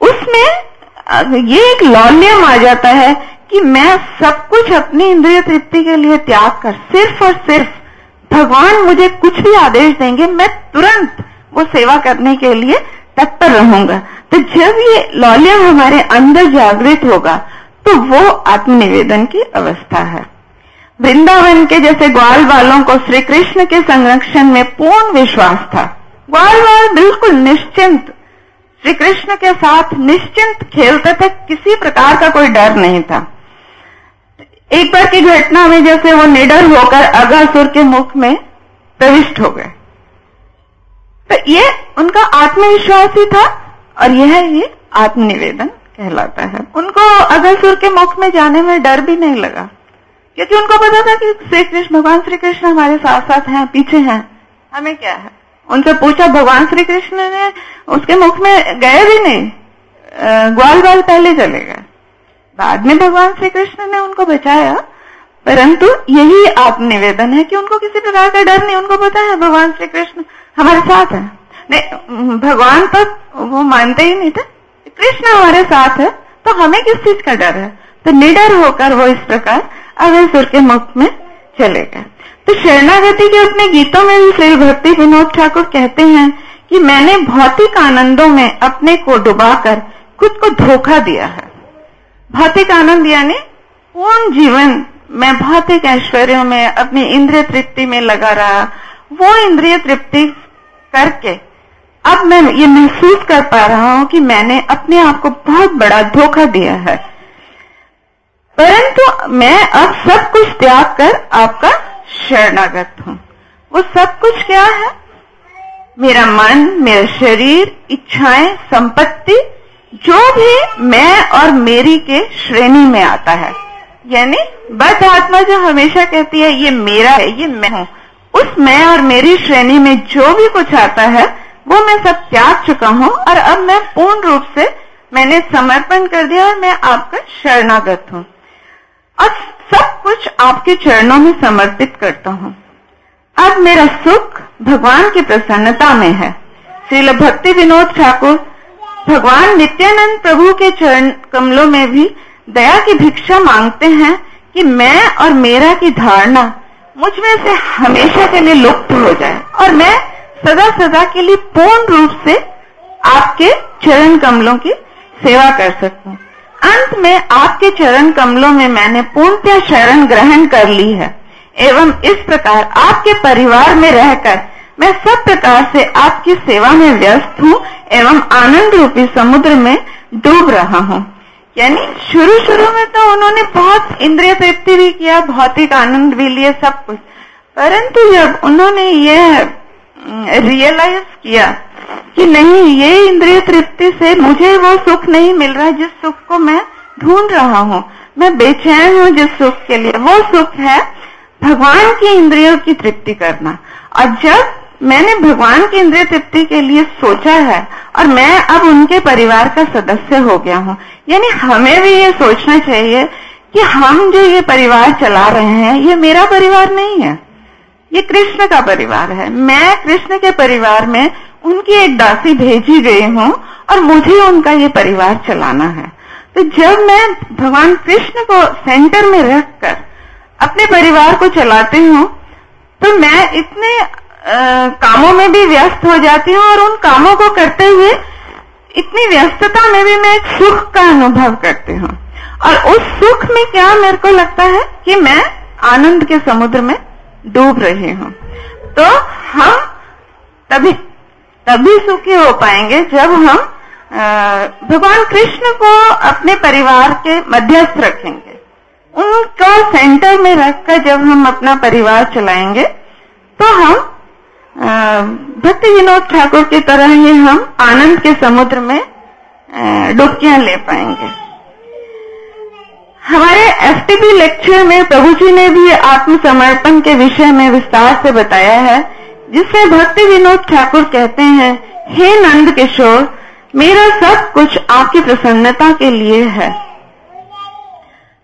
उसमें ये एक लौल्यम आ जाता है कि मैं सब कुछ अपनी इंद्रिय तृप्ति के लिए त्याग कर सिर्फ़ और सिर्फ़ भगवान मुझे कुछ भी आदेश देंगे, मैं तुरंत वो सेवा करने के लिए तत्पर रहूँगा। तो जब ये लौल्यम हमारे अंदर जागृत होगा तो वो आत्मनिवेदन की अवस्था है। वृंदावन के जैसे ग्वाल वालों को श्री कृष्ण के संरक्षण में पूर्ण विश्वास था। ग्वाल वाल बिल्कुल निश्चिंत। श्री कृष्ण के साथ निश्चिंत खेलते थे, किसी प्रकार का कोई डर नहीं था। एक बार की घटना में जैसे वो निडर होकर अगासुर के मुख में प्रविष्ट हो गए। तो ये उनका आत्मविश्वास ही था और यह ये आत्मनिवेदन कहलाता है। उनको अगासुर के मुख में जाने में डर भी नहीं लगा, क्योंकि उनको पता था कि श्री कृष्ण भगवान श्री कृष्ण हमारे साथ साथ हैं, पीछे हैं। हमें क्या है? उनसे पूछा, भगवान श्री कृष्ण ने उसके मुख में गए भी नहीं? ग्वाल बाल पहले चले गए। बाद में भगवान श्री कृष्ण ने उनको बचाया, परंतु यही आप निवेदन है कि उनको किसी प्रकार का डर नहीं, उनको पता है भगवान श्री कृष्ण हमारे साथ है। नहीं भगवान तो वो मानते ही नहीं थे, कृष्ण हमारे साथ है तो हमें किस चीज़ का डर है? तो निडर होकर वो इस प्रकार अवसुर के मुख में चले गए। तो शरणागति के अपने गीतों में भी श्री भक्ति विनोद ठाकुर कहते हैं कि मैंने भौतिक आनंदों में अपने को डुबाकर खुद को धोखा दिया है। भौतिक आनंद यानी पूर्ण जीवन मैं भौतिक ऐश्वर्यों में, अपनी इंद्रिय तृप्ति में लगा रहा। वो इंद्रिय तृप्ति करके अब मैं ये महसूस कर पा रहा हूँ कि मैंने अपने आप को बहुत बड़ा धोखा दिया है। परंतु मैं अब सब कुछ त्याग कर आपका शरणागत हूँ। वो सब कुछ क्या है? मेरा मन, मेरा शरीर, इच्छाएँ, संपत्ति जो भी मैं और मेरी के श्रेणी में आता है, यानी बद आत्मा जो हमेशा कहती है, ये मेरा है, ये मैं हूँ। उस मैं और मेरी श्रेणी में जो भी कुछ आता है, वो मैं सब त्याग चुका हूँ और अब मैं पूर्ण रूप से मैंने समर्पण कर दिया और मैं आपका शरणागत हूँ। और सब कुछ आपके चरणों में समर्पित करता हूँ। अब मेरा सुख भगवान की प्रसन्नता में है। श्रील भक्ति विनोद ठाकुर भगवान नित्यानंद प्रभु के चरण कमलों में भी दया की भिक्षा मांगते हैं कि मैं और मेरा की धारणा मुझमें से हमेशा के लिए लुप्त हो जाए और मैं सदा सदा के लिए पूर्ण रूप से आपके चरण कमलों की सेवा कर सकूँ। अंत में आपके चरण कमलों में मैंने पूर्णतः शरण ग्रहण कर ली है। एवं इस प्रकार आपके परिवार में रहकर मैं सब प्रकार से आपकी सेवा में व्यस्त हूँ एवं आनंद रूपी समुद्र में डूब रहा हूँ। यानी शुरू शुरू में तो उन्होंने बहुत इंद्रिय तृप्ति भी किया, भौतिक आनंद भी लिए सब कुछ। परंतु जब उन्होंने ये रियलाइज़ किया कि नहीं, ये इंद्रिय तृप्ति से मुझे वो सुख नहीं मिल रहा जिस सुख को मैं ढूंढ रहा हूँ। मैं बेचैन हूँ जिस सुख के लिए। वो सुख है भगवान की इंद्रियों की तृप्ति करना। और जब मैंने भगवान की इंद्रिय तृप्ति के लिए सोचा है और मैं अब उनके परिवार का सदस्य हो गया हूँ। यानी हमें भी ये सोचना चाहिए कि हम जो ये परिवार चला रहे हैं, ये मेरा परिवार नहीं है। ये कृष्ण का परिवार है। मैं कृष्ण के परिवार में उनकी एक दासी भेजी गई हूँ और मुझे उनका ये परिवार चलाना है। तो जब मैं भगवान कृष्ण को सेंटर में रखकर अपने परिवार को चलाती हूँ तो मैं इतने कामों में भी व्यस्त हो जाती हूँ और उन कामों को करते हुए इतनी व्यस्तता में भी मैं एक सुख का अनुभव करती हूँ। और उस सुख में क्या मेरे को लगता है कि मैं आनंद के समुद्र में डूब रही हूँ। तो हम तभी तभी सुखी हो पाएँगे जब हम भगवान कृष्ण को अपने परिवार के मध्यस्थ रखेंगे। उनका सेंटर में रखकर जब हम अपना परिवार चलाएँगे तो हम भक्ति विनोद ठाकुर की तरह ही हम आनंद के समुद्र में डुबकियाँ ले पाएँगे। हमारे एफटीपी लेक्चर में प्रभु जी ने भी आत्मसमर्पण के विषय में विस्तार से बताया है, जिसमें भक्ति विनोद ठाकुर कहते हैं, हे नंद किशोर, मेरा सब कुछ आपकी प्रसन्नता के लिए है।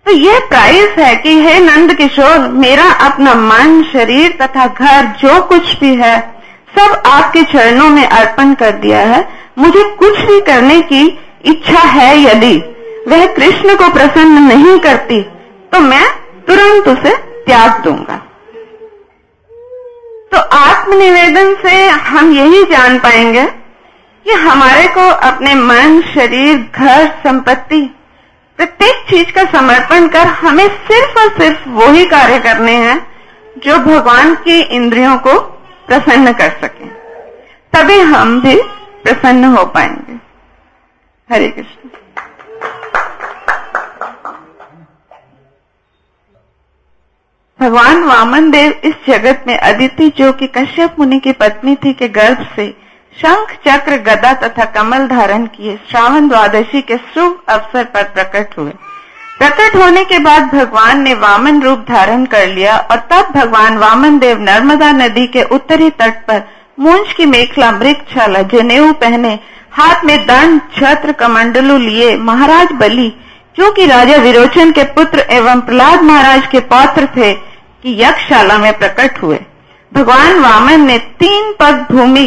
तो ये प्राइस है कि हे नंद किशोर मेरा अपना मन, शरीर तथा घर, जो कुछ भी है, सब आपके चरणों में अर्पण कर दिया है। मुझे कुछ भी करने की इच्छा है यदि वह कृष्ण को प्रसन्न नहीं करती तो मैं तुरंत उसे त्याग दूँगा। तो आत्मनिवेदन से हम यही जान पाएँगे कि हमारे को अपने मन, शरीर, घर, संपत्ति प्रत्येक चीज़ का समर्पण कर हमें सिर्फ़ और सिर्फ़ वो ही कार्य करने हैं, जो भगवान के इंद्रियों को प्रसन्न कर सके। तभी हम भी प्रसन्न हो पाएँगे। हरे कृष्ण। भगवान वामन देव इस जगत में अदिति जो कि कश्यप मुनि की पत्नी थी के गर्भ से शंख चक्र गदा तथा कमल धारण किए श्रावण द्वादशी के शुभ अवसर पर प्रकट हुए। प्रकट होने के बाद भगवान ने वामन रूप धारण कर लिया और तब भगवान वामन देव नर्मदा नदी के उत्तरी तट पर मूंज की मेखला मृगछाला जनेऊ पहने हाथ में दंड, छत्र, कमंडलू लिए महाराज बलि जो कि राजा विरोचन के पुत्र एवं प्रहलाद महाराज के पौत्र थे, कि यक्षशाला में प्रकट हुए। भगवान वामन ने तीन पग भूमि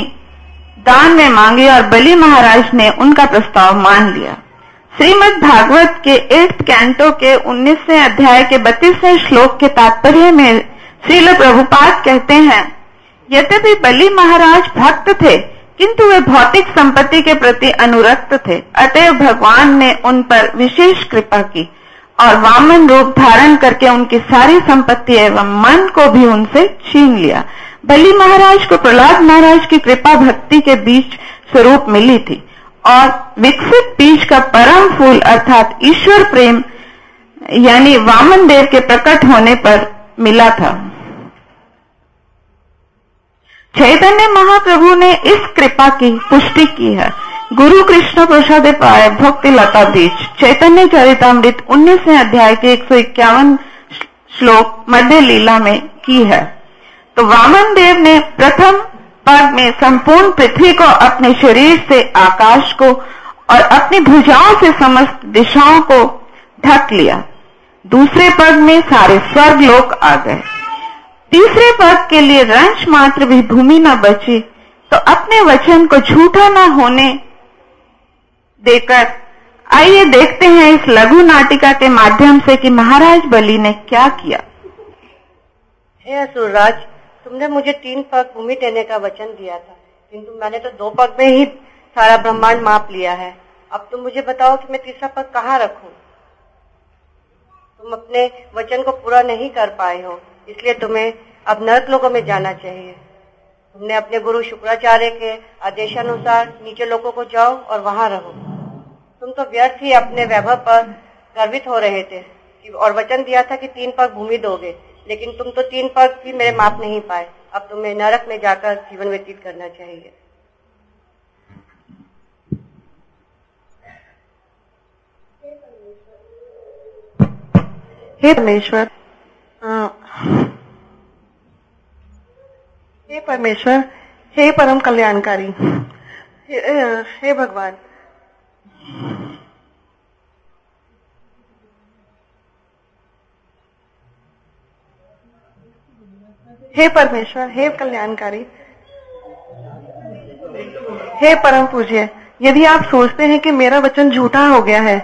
दान में मांगी और बलि महाराज ने उनका प्रस्ताव मान लिया। श्रीमद् भागवत के एट्थ कैंटो के 19वें अध्याय के 32वें श्लोक के तात्पर्य में श्रील प्रभुपाद कहते हैं, यद्यपि बलि महाराज भक्त थे, किंतु वे भौतिक संपत्ति के प्रति अनुरक्त थे। अतएव भगवान ने उन पर विशेष कृपा की और वामन रूप धारण करके उनकी सारी संपत्ति एवं मन को भी उनसे छीन लिया। बलि महाराज को, प्रहलाद महाराज की कृपा भक्ति के बीच स्वरूप मिली थी और विकसित बीज का परम फूल अर्थात ईश्वर प्रेम, यानी वामन देव के प्रकट होने पर मिला था। चैतन्य महाप्रभु ने इस कृपा की पुष्टि की है। गुरु कृष्ण प्रसाद पाए भक्ति लता बीज। चैतन्य चरितमृत उन्नीसवें अध्याय के एक सौ इक्यावन श्लोक मध्य लीला में की है। तो वामन देव ने प्रथम पग में संपूर्ण पृथ्वी को अपने शरीर से, आकाश को और अपनी भुजाओं से समस्त दिशाओं को ढक लिया। दूसरे पग में सारे स्वर्ग लोक आ गए। तीसरे पद के लिए रंश मात्र भी भूमि न बची तो अपने वचन को झूठा न होने देकर आइए देखते हैं इस लघु नाटिका के माध्यम से कि महाराज बलि ने क्या किया। हे असुरराज तुमने मुझे तीन पग भूमि देने का वचन दिया था। किंतु मैंने तो दो पग में ही सारा ब्रह्मांड माप लिया है। अब तुम मुझे बताओ कि मैं तीसरा पग कहाँ रखूँ? तुम अपने वचन को पूरा नहीं कर पाए हो, इसलिए तुम्हें अब नरक लोगों में जाना चाहिए। तुमने अपने गुरु शुक्राचार्य के आदेशानुसार नीचे लोगों को जाओ और वहाँ रहो। तुम तो व्यर्थ ही अपने वैभव पर गर्वित हो रहे थे और वचन दिया था कि तीन पग भूमि दोगे। लेकिन तुम तो तीन पग भी मेरे माप नहीं पाए। अब तुम्हें नरक में जाकर जीवन व्यतीत करना चाहिए। हे परमेश्वर हे परमेश्वर हे परम कल्याणकारी हे, हे भगवान। हे परमेश्वर, हे कल्याणकारी, हे परम पूज्य, यदि आप सोचते हैं कि मेरा वचन झूठा हो गया है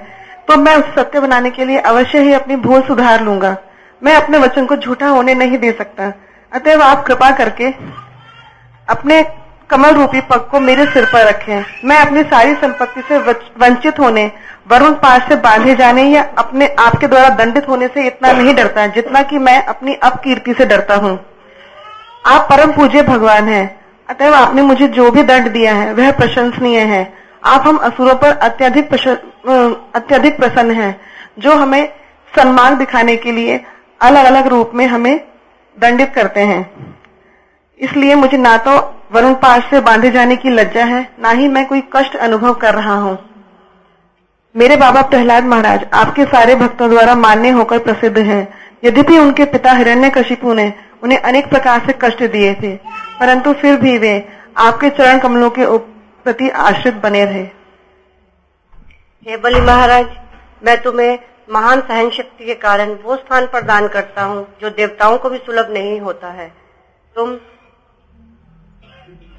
तो मैं उस सत्य बनाने के लिए अवश्य ही अपनी भूल सुधार लूँगा। मैं अपने वचन को झूठा होने नहीं दे सकता। अतएव आप कृपा करके अपने कमल रूपी पग को मेरे सिर पर रखें। मैं अपनी सारी संपत्ति से वंचित होने, वरुण पास से बांधे जाने या अपने आपके द्वारा दंडित होने से इतना नहीं डरता जितना कि मैं अपनी अपकीर्ति से डरता हूँ। आप परम पूज्य भगवान हैं। अतएव आपने मुझे जो भी दंड दिया है, वह प्रशंसनीय है। आप हम असुरों पर अत्यधिक अत्यधिक प्रसन्न हैं, जो हमें सम्मान दिखाने के लिए अलग अलग रूप में हमें दंडित करते हैं। इसलिए मुझे ना तो वरुण पाश से बांधे जाने की लज्जा है, ना ही मैं कोई कष्ट अनुभव कर रहा हूँ। मेरे बाबा प्रहलाद महाराज आपके सारे भक्तों द्वारा मान्य होकर प्रसिद्ध हैं। यद्यपि उनके पिता हिरण्य ने उन्हें अनेक प्रकार से कष्ट दिए थे, परंतु फिर भी वे आपके चरण कमलों के प्रति आश्रित बने रहे। हे बलि महाराज, मैं तुम्हें महान सहन शक्ति के कारण वो स्थान प्रदान करता हूँ जो देवताओं को भी सुलभ नहीं होता है। तुम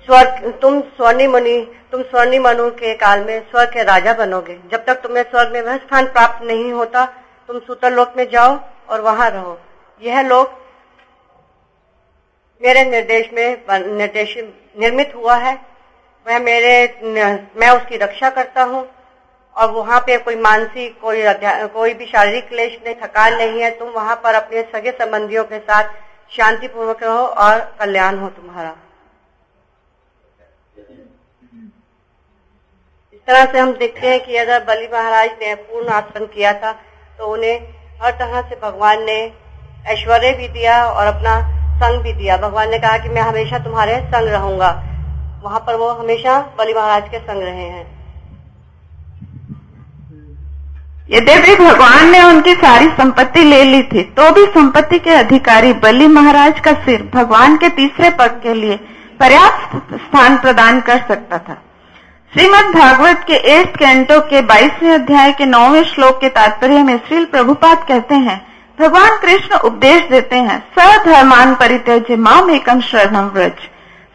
स्वर्ग तुम स्वर्णी तुम स्वर्णी मनु के काल में स्वर्ग के राजा बनोगे। जब तक तुम्हें स्वर्ग में वह स्थान प्राप्त नहीं होता, तुम सूतर लोक में जाओ और वहाँ रहो। यह लोक मेरे निर्देश में, निर्देश निर्मित हुआ है। वह मेरे, मैं उसकी रक्षा करता हूँ। और वहाँ पे कोई मानसिक, कोई कोई भी शारीरिक क्लेश नहीं, थकान नहीं है, तुम वहाँ पर अपने सगे संबंधियों के साथ शांति पूर्वक रहो और कल्याण हो तुम्हारा। इस तरह से हम देखते हैं कि अगर बलि महाराज ने पूर्ण आसन किया था तो उन्हें हर तरह से भगवान ने ऐश्वर्य भी दिया और अपना संग भी दिया। भगवान ने कहा कि मैं हमेशा तुम्हारे संग रहूँगा। वहाँ पर वो हमेशा बलि महाराज के संग रहे हैं। यद्यपि भगवान ने उनकी सारी संपत्ति ले ली थी तो भी संपत्ति के अधिकारी बलि महाराज का सिर भगवान के तीसरे पद के लिए पर्याप्त स्थान प्रदान कर सकता था। श्रीमद भागवत के एट्थ कैंटो के बाईसवें अध्याय के नौवें श्लोक के तात्पर्य में श्रील प्रभुपाद कहते हैं भगवान कृष्ण उपदेश देते हैं, सधर्मान परित्यज माम एकम शरणम व्रज।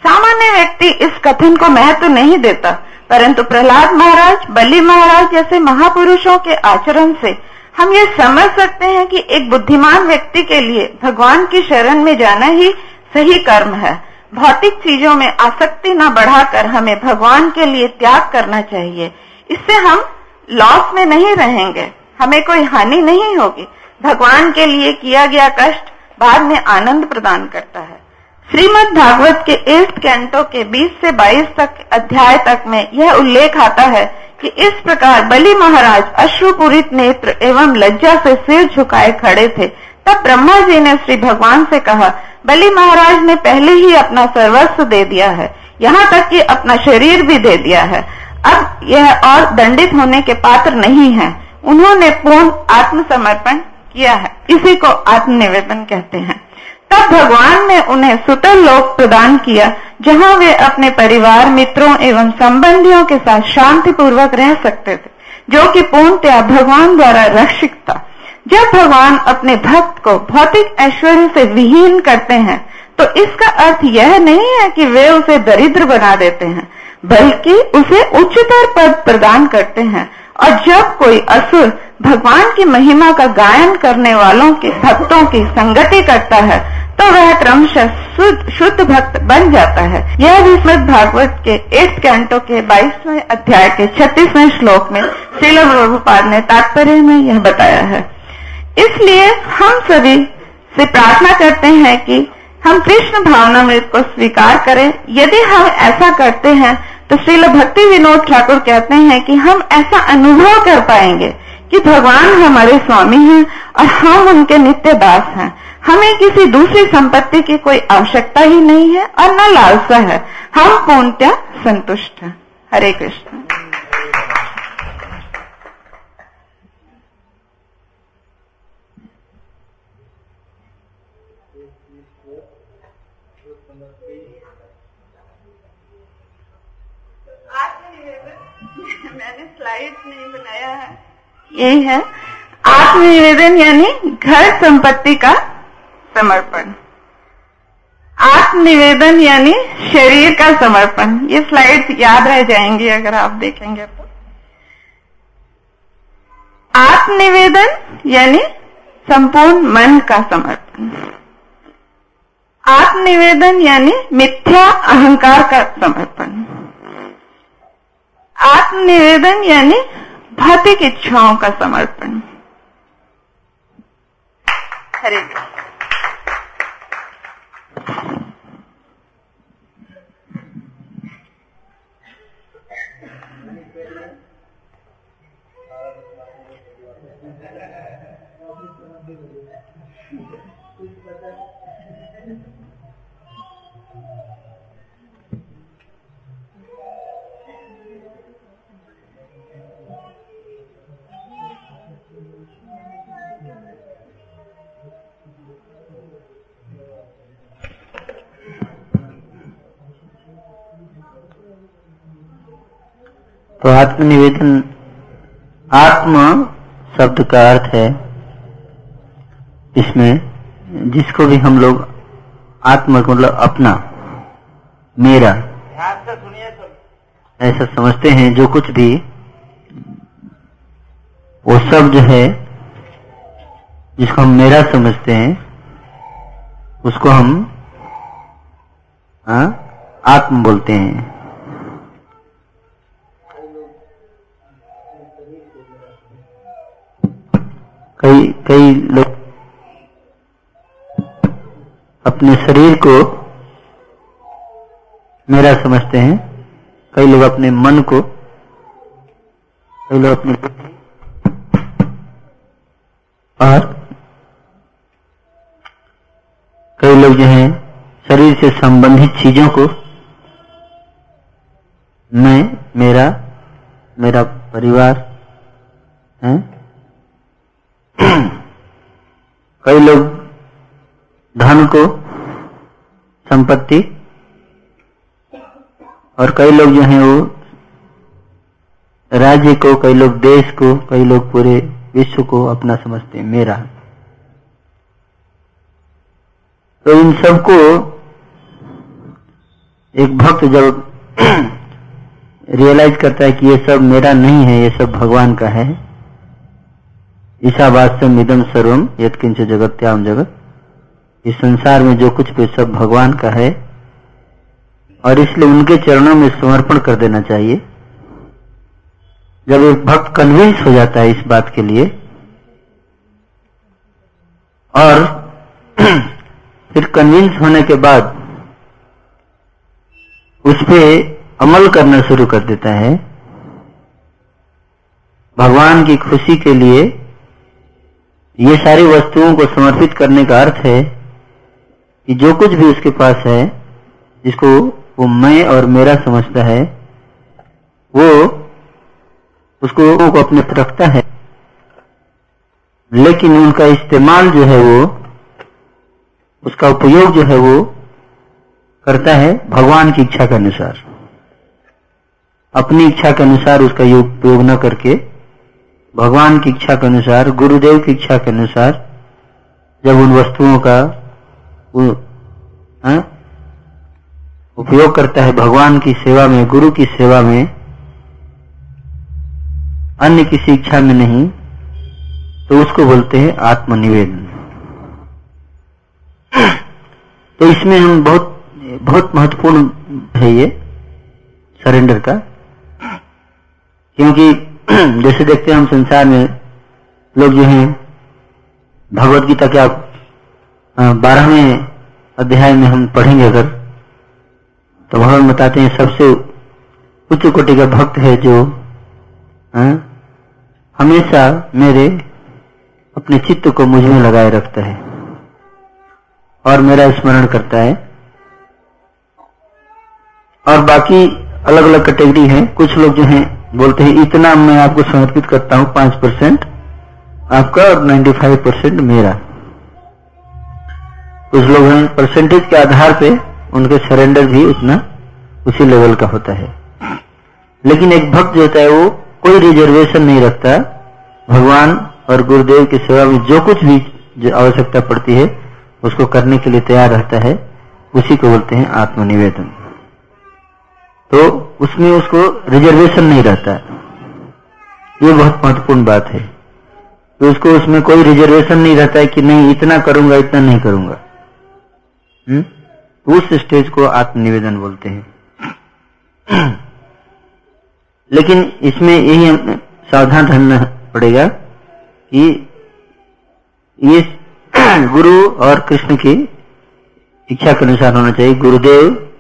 सामान्य व्यक्ति इस कथन को महत्व नहीं देता, परंतु प्रहलाद महाराज, बलि महाराज जैसे महापुरुषों के आचरण से हम ये समझ सकते हैं कि एक बुद्धिमान व्यक्ति के लिए भगवान की शरण में जाना ही सही कर्म है। भौतिक चीज़ों में आसक्ति न बढ़ाकर हमें भगवान के लिए त्याग करना चाहिए। इससे हम लॉस में नहीं रहेंगे, हमें कोई हानि नहीं होगी। भगवान के लिए किया गया कष्ट बाद में आनंद प्रदान करता है। श्रीमद भागवत के एट्थ कैंटो के 20 से 22 तक अध्याय तक में यह उल्लेख आता है कि इस प्रकार बलि महाराज अश्रुपूरित नेत्र एवं लज्जा से सिर झुकाए खड़े थे। तब ब्रह्मा जी ने श्री भगवान से कहा, बलि महाराज ने पहले ही अपना सर्वस्व दे दिया है। यहाँ तक कि अपना शरीर भी दे दिया है। अब यह और दंडित होने के पात्र नहीं है। उन्होंने पूर्ण आत्मसमर्पण किया है। इसी को आत्मनिवेदन कहते हैं। तब भगवान ने उन्हें सुतर लोक प्रदान किया, जहाँ वे अपने परिवार, मित्रों एवं संबंधियों के साथ शांति पूर्वक रह सकते थे, जो कि पूर्णतया भगवान द्वारा रक्षित था। जब भगवान अपने भक्त को भौतिक ऐश्वर्य से विहीन करते हैं तो इसका अर्थ यह नहीं है कि वे उसे दरिद्र बना देते हैं, बल्कि उसे उच्चतर पद प्रदान करते हैं। और जब कोई असुर भगवान की महिमा का गायन करने वालों के, भक्तों की संगति करता है तो वह क्रमशः शुद्ध भक्त बन जाता है। यह भी श्रीमद भागवत के एट कैंटो के बाईसवें अध्याय के छत्तीसवें श्लोक में शिल प्रभुपाद ने तात्पर्य में यह बताया है। इसलिए हम सभी से प्रार्थना करते हैं कि हम कृष्ण भावना में को स्वीकार करें। यदि हम ऐसा करते हैं तो श्रील भक्ति विनोद ठाकुर कहते हैं कि हम ऐसा अनुभव कर पाएँगे। कि भगवान हमारे स्वामी हैं और हम उनके नित्य दास हैं। हमें किसी दूसरी संपत्ति की कोई आवश्यकता ही नहीं है और न लालसा है। हम पूर्णतः संतुष्ट हैं। हरे कृष्ण। मैंने स्लाइड नहीं बनाया है। यही है आत्मनिवेदन यानी घर संपत्ति का समर्पण। आत्मनिवेदन यानी शरीर का समर्पण। ये स्लाइड याद रह जाएँगी अगर आप देखेंगे तो। आत्मनिवेदन यानी संपूर्ण मन का समर्पण। आत्मनिवेदन यानी मिथ्या अहंकार का समर्पण। आत्मनिवेदन यानी भौतिक इच्छाओं का समर्पण। हरे। तो आत्मनिवेदन आत्म शब्द का अर्थ है। इसमें जिसको भी हम लोग आत्म का मतलब अपना मेरा ऐसा समझते हैं जो कुछ भी वो सब जो है जिसको हम मेरा समझते हैं उसको हम आ, आत्म बोलते हैं। कई कई लोग अपने शरीर को मेरा समझते हैं। कई लोग अपने मन को, कई लोग अपने और कई लोग जो हैं, शरीर से संबंधित चीज़ों को मैं, मेरा मेरा परिवार, है कई लोग धन को, संपत्ति, और कई लोग जो हैं वो राज्य को, कई लोग देश को, कई लोग पूरे विश्व को अपना समझते हैं, मेरा। तो इन सबको एक भक्त जब रियलाइज़ करता है कि ये सब मेरा नहीं है, ये सब भगवान का है ईशावास्यम इदम सर्वम यत्किंच जगत्याम जगत। इस संसार में जो कुछ भी सब भगवान का है, और इसलिए उनके चरणों में समर्पण कर देना चाहिए। जब एक भक्त कन्विंस हो जाता है इस बात के लिए, और फिर कन्विंस होने के बाद, उस पर अमल करना शुरू कर देता है। भगवान की खुशी के लिए ये सारी वस्तुओं को समर्पित करने का अर्थ है कि जो कुछ भी उसके पास है, जिसको वो मैं और मेरा समझता है, वो उसको को अपने रखता है। लेकिन उनका इस्तेमाल जो है वो, उसका उपयोग जो है वो करता है भगवान की इच्छा के अनुसार। अपनी इच्छा के अनुसार उसका उपयोग न करके भगवान की इच्छा के अनुसार गुरुदेव की इच्छा के अनुसार जब उन वस्तुओं का हाँ, उपयोग करता है भगवान की सेवा में गुरु की सेवा में अन्य किसी इच्छा में नहीं तो उसको बोलते हैं आत्मनिवेदन। तो इसमें हम बहुत बहुत महत्वपूर्ण है ये सरेंडर का क्योंकि जैसे देखते हैं हम संसार में लोग जो हैं भगवत गीता के आप बारहवें अध्याय में हम पढ़ेंगे अगर तो भगवान बताते हैं सबसे उच्च कोटि का भक्त है जो आ, हमेशा मेरे अपने चित्त को मुझमें लगाए रखता है और मेरा स्मरण करता है। और बाकी अलग अलग कैटेगरी है। कुछ लोग जो हैं बोलते हैं, इतना मैं आपको समर्पित करता हूँ, पाँच परसेंट आपका और नाइन्टी फाइव परसेंट मेरा। कुछ लोग हैं परसेंटेज के आधार पे उनके सरेंडर भी उतना उसी लेवल का होता है। लेकिन एक भक्त जो होता है, वो कोई रिजर्वेशन नहीं रखता। भगवान और गुरुदेव की सेवा में जो कुछ भी जो आवश्यकता पड़ती है, उसको करने के लिए तैयार रहता है। उसी को बोलते हैं आत्मनिवेदन। तो उसमें उसको रिजर्वेशन नहीं रहता ये बहुत महत्वपूर्ण बात है तो उसको उसमें कोई रिजर्वेशन नहीं रहता है कि नहीं, इतना करूँगा, इतना नहीं करूँगा हुँ? हम्म? उस स्टेज को आत्मनिवेदन बोलते हैं लेकिन इसमें यही सावधान रहना पड़ेगा कि ये गुरु और कृष्ण की इच्छा के अनुसार होना चाहिए गुरुदेव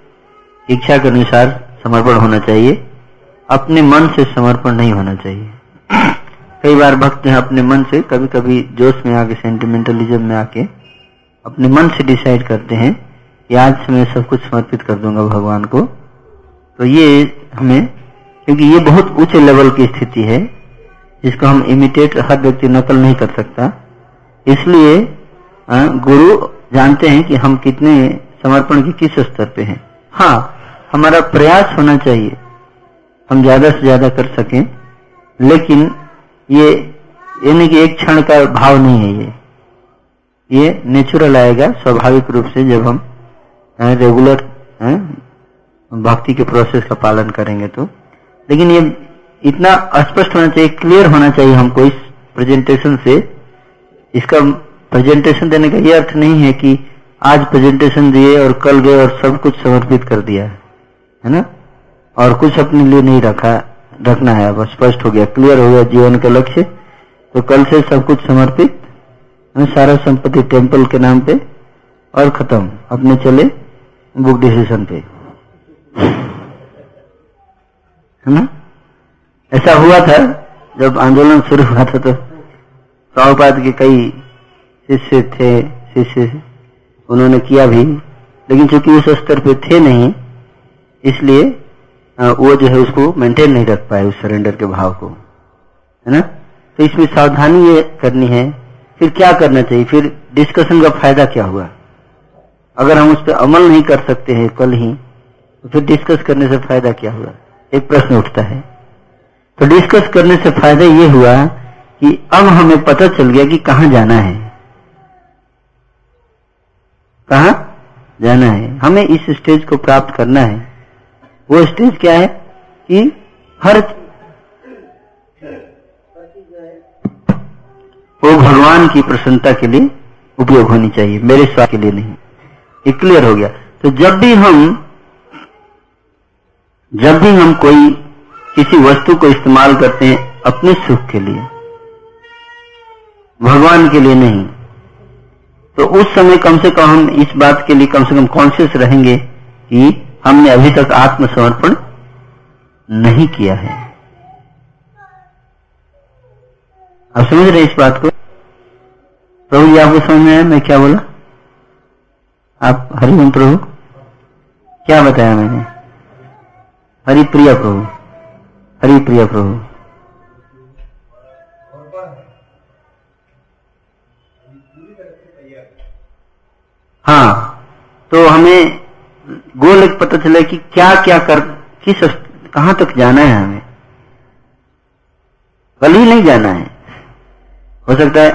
इच्छा के अनुसार समर्पण होना चाहिए। अपने मन से समर्पण नहीं होना चाहिए। कई बार भक्त हैं अपने मन से कभी कभी जोश में आके सेंटिमेंटलिज्म में आके, अपने मन से डिसाइड करते हैं कि आज से मैं सब कुछ समर्पित कर दूँगा भगवान को। तो ये हमें, क्योंकि ये बहुत ऊँचे लेवल की स्थिति है, जिसको हम इमिटेट हर व्यक्ति नकल नहीं कर सकता। इसलिए गुरु जानते हैं कि हम कितने समर्पण के किस स्तर पे हैं। हाँ हमारा प्रयास होना चाहिए। हम ज़्यादा से ज़्यादा कर सकें, लेकिन ये, यानी कि एक क्षण का भाव नहीं है ये। ये नेचुरल आएगा, स्वाभाविक रूप से जब हम रेगुलर भक्ति के प्रोसेस का पालन करेंगे तो। लेकिन ये इतना स्पष्ट होना चाहिए क्लियर होना चाहिए हमको इस प्रेजेंटेशन से। इसका प्रेजेंटेशन देने का ये अर्थ नहीं है कि आज प्रेजेंटेशन दिए और कल गए और सब कुछ समर्पित कर दिया है। ना? और कुछ अपने लिए नहीं रखा, रखना है। अब स्पष्ट हो गया क्लियर हो गया जीवन का लक्ष्य। तो कल से सब कुछ समर्पित सारा संपत्ति टेंपल के नाम पे, और खत्म। अपने चले बुक डिसीज़न पे। है ना? ऐसा हुआ था, जब आंदोलन शुरू हुआ था तो प्रभुपाद के कई शिष्य थे, शिष्य उन्होंने किया भी, लेकिन चूँकि उस स्तर पे थे नहीं इसलिए वो जो है उसको मेंटेन नहीं रख पाए, उस सरेंडर के भाव को। है ना? तो इसमें सावधानी ये करनी है, फिर क्या करना चाहिए? फिर डिस्कशन का फ़ायदा क्या हुआ? अगर हम उस पर अमल नहीं कर सकते हैं कल ही तो फिर डिस्कस करने से फ़ायदा क्या हुआ? एक प्रश्न उठता है। तो डिस्कस करने से फ़ायदा ये हुआ कि अब हमें पता चल गया कि कहाँ जाना है। कहा? जाना है। हमें इस स्टेज को प्राप्त करना है। वो स्टेज क्या है? कि हर वो भगवान की प्रसन्नता के लिए उपयोग होनी चाहिए, मेरे स्वास्थ्य के लिए नहीं। ये क्लियर हो गया। तो जब भी हम, जब भी हम कोई किसी वस्तु को इस्तेमाल करते हैं अपने सुख के लिए, भगवान के लिए नहीं तो उस समय कम से कम हम इस बात के लिए कम से कम कॉन्शियस रहेंगे कि हमने अभी तक आत्मसमर्पण नहीं किया है। आप समझ रहे इस बात को? प्रभु जी आपको समझ में मैं क्या बोला? आप हरिओम प्रभु। क्या बताया मैंने? हरिप्रिया प्रभु। हरिप्रिया प्रभु। हाँ तो हमें गोल पता चला कि क्या क्या कर, किस कहाँ तक जाना है हमें? कल ही नहीं जाना है। हो सकता है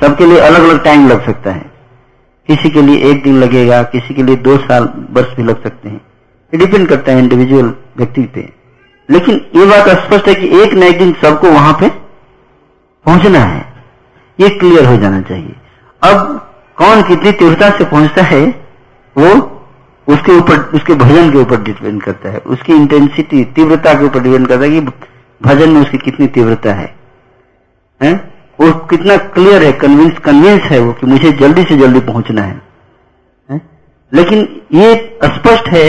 सबके लिए अलग अलग टाइम लग सकता है। किसी के लिए एक दिन लगेगा, किसी के लिए दो साल वर्ष भी लग सकते हैं। ये डिपेंड करता है इंडिविजुअल व्यक्ति पे। लेकिन ये बात स्पष्ट है कि एक न एक दिन सबको वहाँ पे पहुँचना है। ये क्लियर हो जाना चाहिए। अब कौन कितनी तीव्रता से पहुँचता है, वो उसके ऊपर उसके भजन के ऊपर डिपेंड करता है। उसकी इंटेंसिटी तीव्रता के ऊपर डिपेंड करता है कि भजन में उसकी कितनी तीव्रता है, है? वो कितना क्लियर है कन्विंस कन्विंस है वो कि मुझे जल्दी से जल्दी पहुँचना है, है? लेकिन ये स्पष्ट है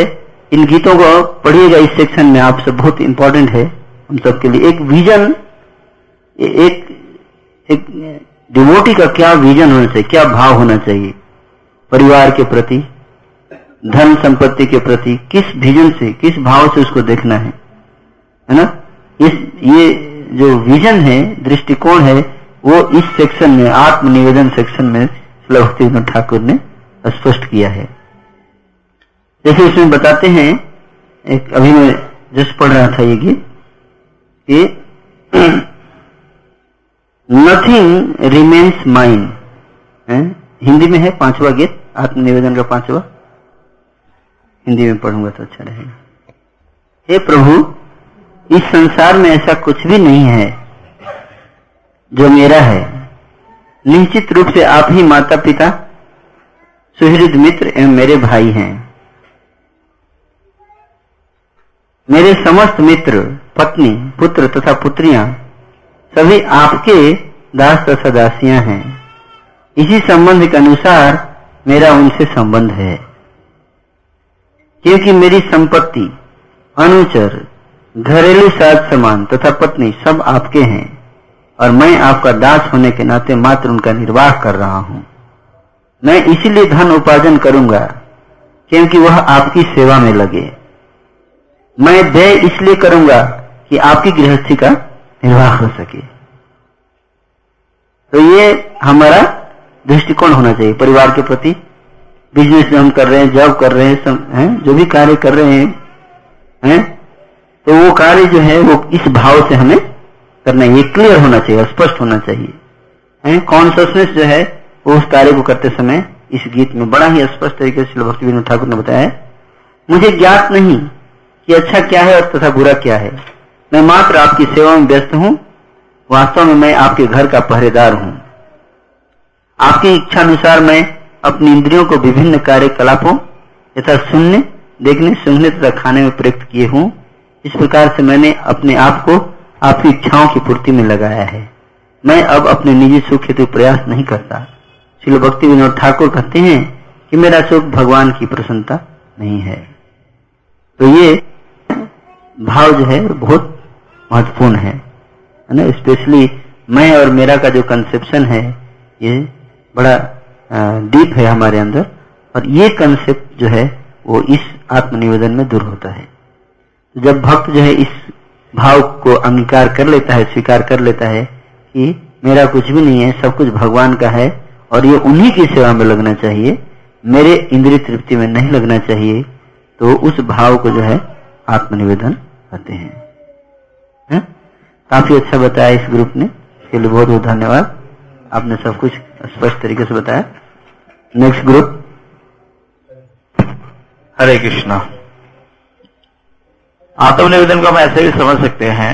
इन गीतों को पढ़िएगा इस सेक्शन में आप सब बहुत इंपॉर्टेंट है हम सबके लिए। एक विजन एक एक डिवोटी का क्या विजन होना चाहिए क्या भाव होना चाहिए परिवार के प्रति? धन संपत्ति के प्रति किस विजन से, किस भाव से उसको देखना है? है ना? इस, ये जो विजन है, दृष्टिकोण है, वो इस सेक्शन में, आत्मनिवेदन सेक्शन में भक्ति ठाकुर ने स्पष्ट किया है। जैसे इसमें बताते हैं, एक अभी मैं जस्ट पढ़ रहा था ये गीत, कि नथिंग रिमेन्स माइन हिंदी में है पांचवा गीत, आत्मनिवेदन का पांचवा। हिंदी में पढ़ूँगा तो अच्छा रहेगा। हे प्रभु, इस संसार में ऐसा कुछ भी नहीं है जो मेरा है। निश्चित रूप से आप ही माता पिता सुहृद मित्र एवं मेरे भाई हैं। मेरे समस्त मित्र, पत्नी, पुत्र तथा पुत्रियाँ, सभी आपके दास तथा दासियाँ हैं। इसी संबंध के अनुसार मेरा उनसे संबंध है। क्योंकि मेरी संपत्ति, अनुचर, घरेलू साज समान तथा पत्नी सब आपके हैं और मैं आपका दास होने के नाते मात्र उनका निर्वाह कर रहा हूँ। मैं इसीलिए धन उपार्जन करूँगा क्योंकि वह आपकी सेवा में लगे। मैं व्यय इसलिए करूँगा कि आपकी गृहस्थी का निर्वाह हो सके। तो ये हमारा दृष्टिकोण होना चाहिए, परिवार के प्रति। बिज़नेस हम कर रहे हैं जॉब कर रहे हैं, सम, हैं? जो भी कार्य कर रहे हैं हैं? तो वो कार्य जो है वो इस भाव से हमें करना है। ये क्लियर होना चाहिए स्पष्ट होना चाहिए। कॉन्सियसनेस जो है वो उस कार्य को करते समय इस गीत में बड़ा ही स्पष्ट तरीके से भक्ति विनोद ठाकुर ने बताया है। मुझे ज्ञात नहीं कि अच्छा क्या है और तथा बुरा क्या है। मैं मात्र आपकी सेवा में व्यस्त हूँ। वास्तव में मैं आपके घर का पहरेदार हूँ। आपकी इच्छा अनुसार मैं अपनी इंद्रियों को विभिन्न कार्यकलापों यथा सुनने, देखने, सुनने तथा खाने में प्रयुक्त किए हूँ। इस प्रकार से मैंने अपने आप को आपकी इच्छाओं की पूर्ति में लगाया है। मैं अब अपने निजी सुख हेतु प्रयास नहीं करता। श्री भक्ति विनोद ठाकुर कहते हैं कि मेरा सुख भगवान की प्रसन्नता नहीं है। तो ये भाव जो है, बहुत महत्वपूर्ण है। ना? स्पेशली मैं और मेरा का जो कंसेप्शन है, ये बड़ा डीप है हमारे अंदर, और ये कंसेप्ट जो है, वो इस आत्मनिवेदन में दूर होता है। जब भक्त जो है इस भाव को अंगीकार कर लेता है, स्वीकार कर लेता है कि मेरा कुछ भी नहीं है, सब कुछ भगवान का है, और ये उन्हीं की सेवा में लगना चाहिए, मेरे इंद्रिय तृप्ति में नहीं लगना चाहिए तो उस भाव को जो है आत्मनिवेदन कहते हैं। है? काफ़ी अच्छा बताया इस ग्रुप ने। इसके लिए बहुत बहुत धन्यवाद। आपने सब कुछ स्पष्ट तरीके से बताया। Next group Hare Krishna. आत्मनिवेदन को हम ऐसे भी समझ सकते हैं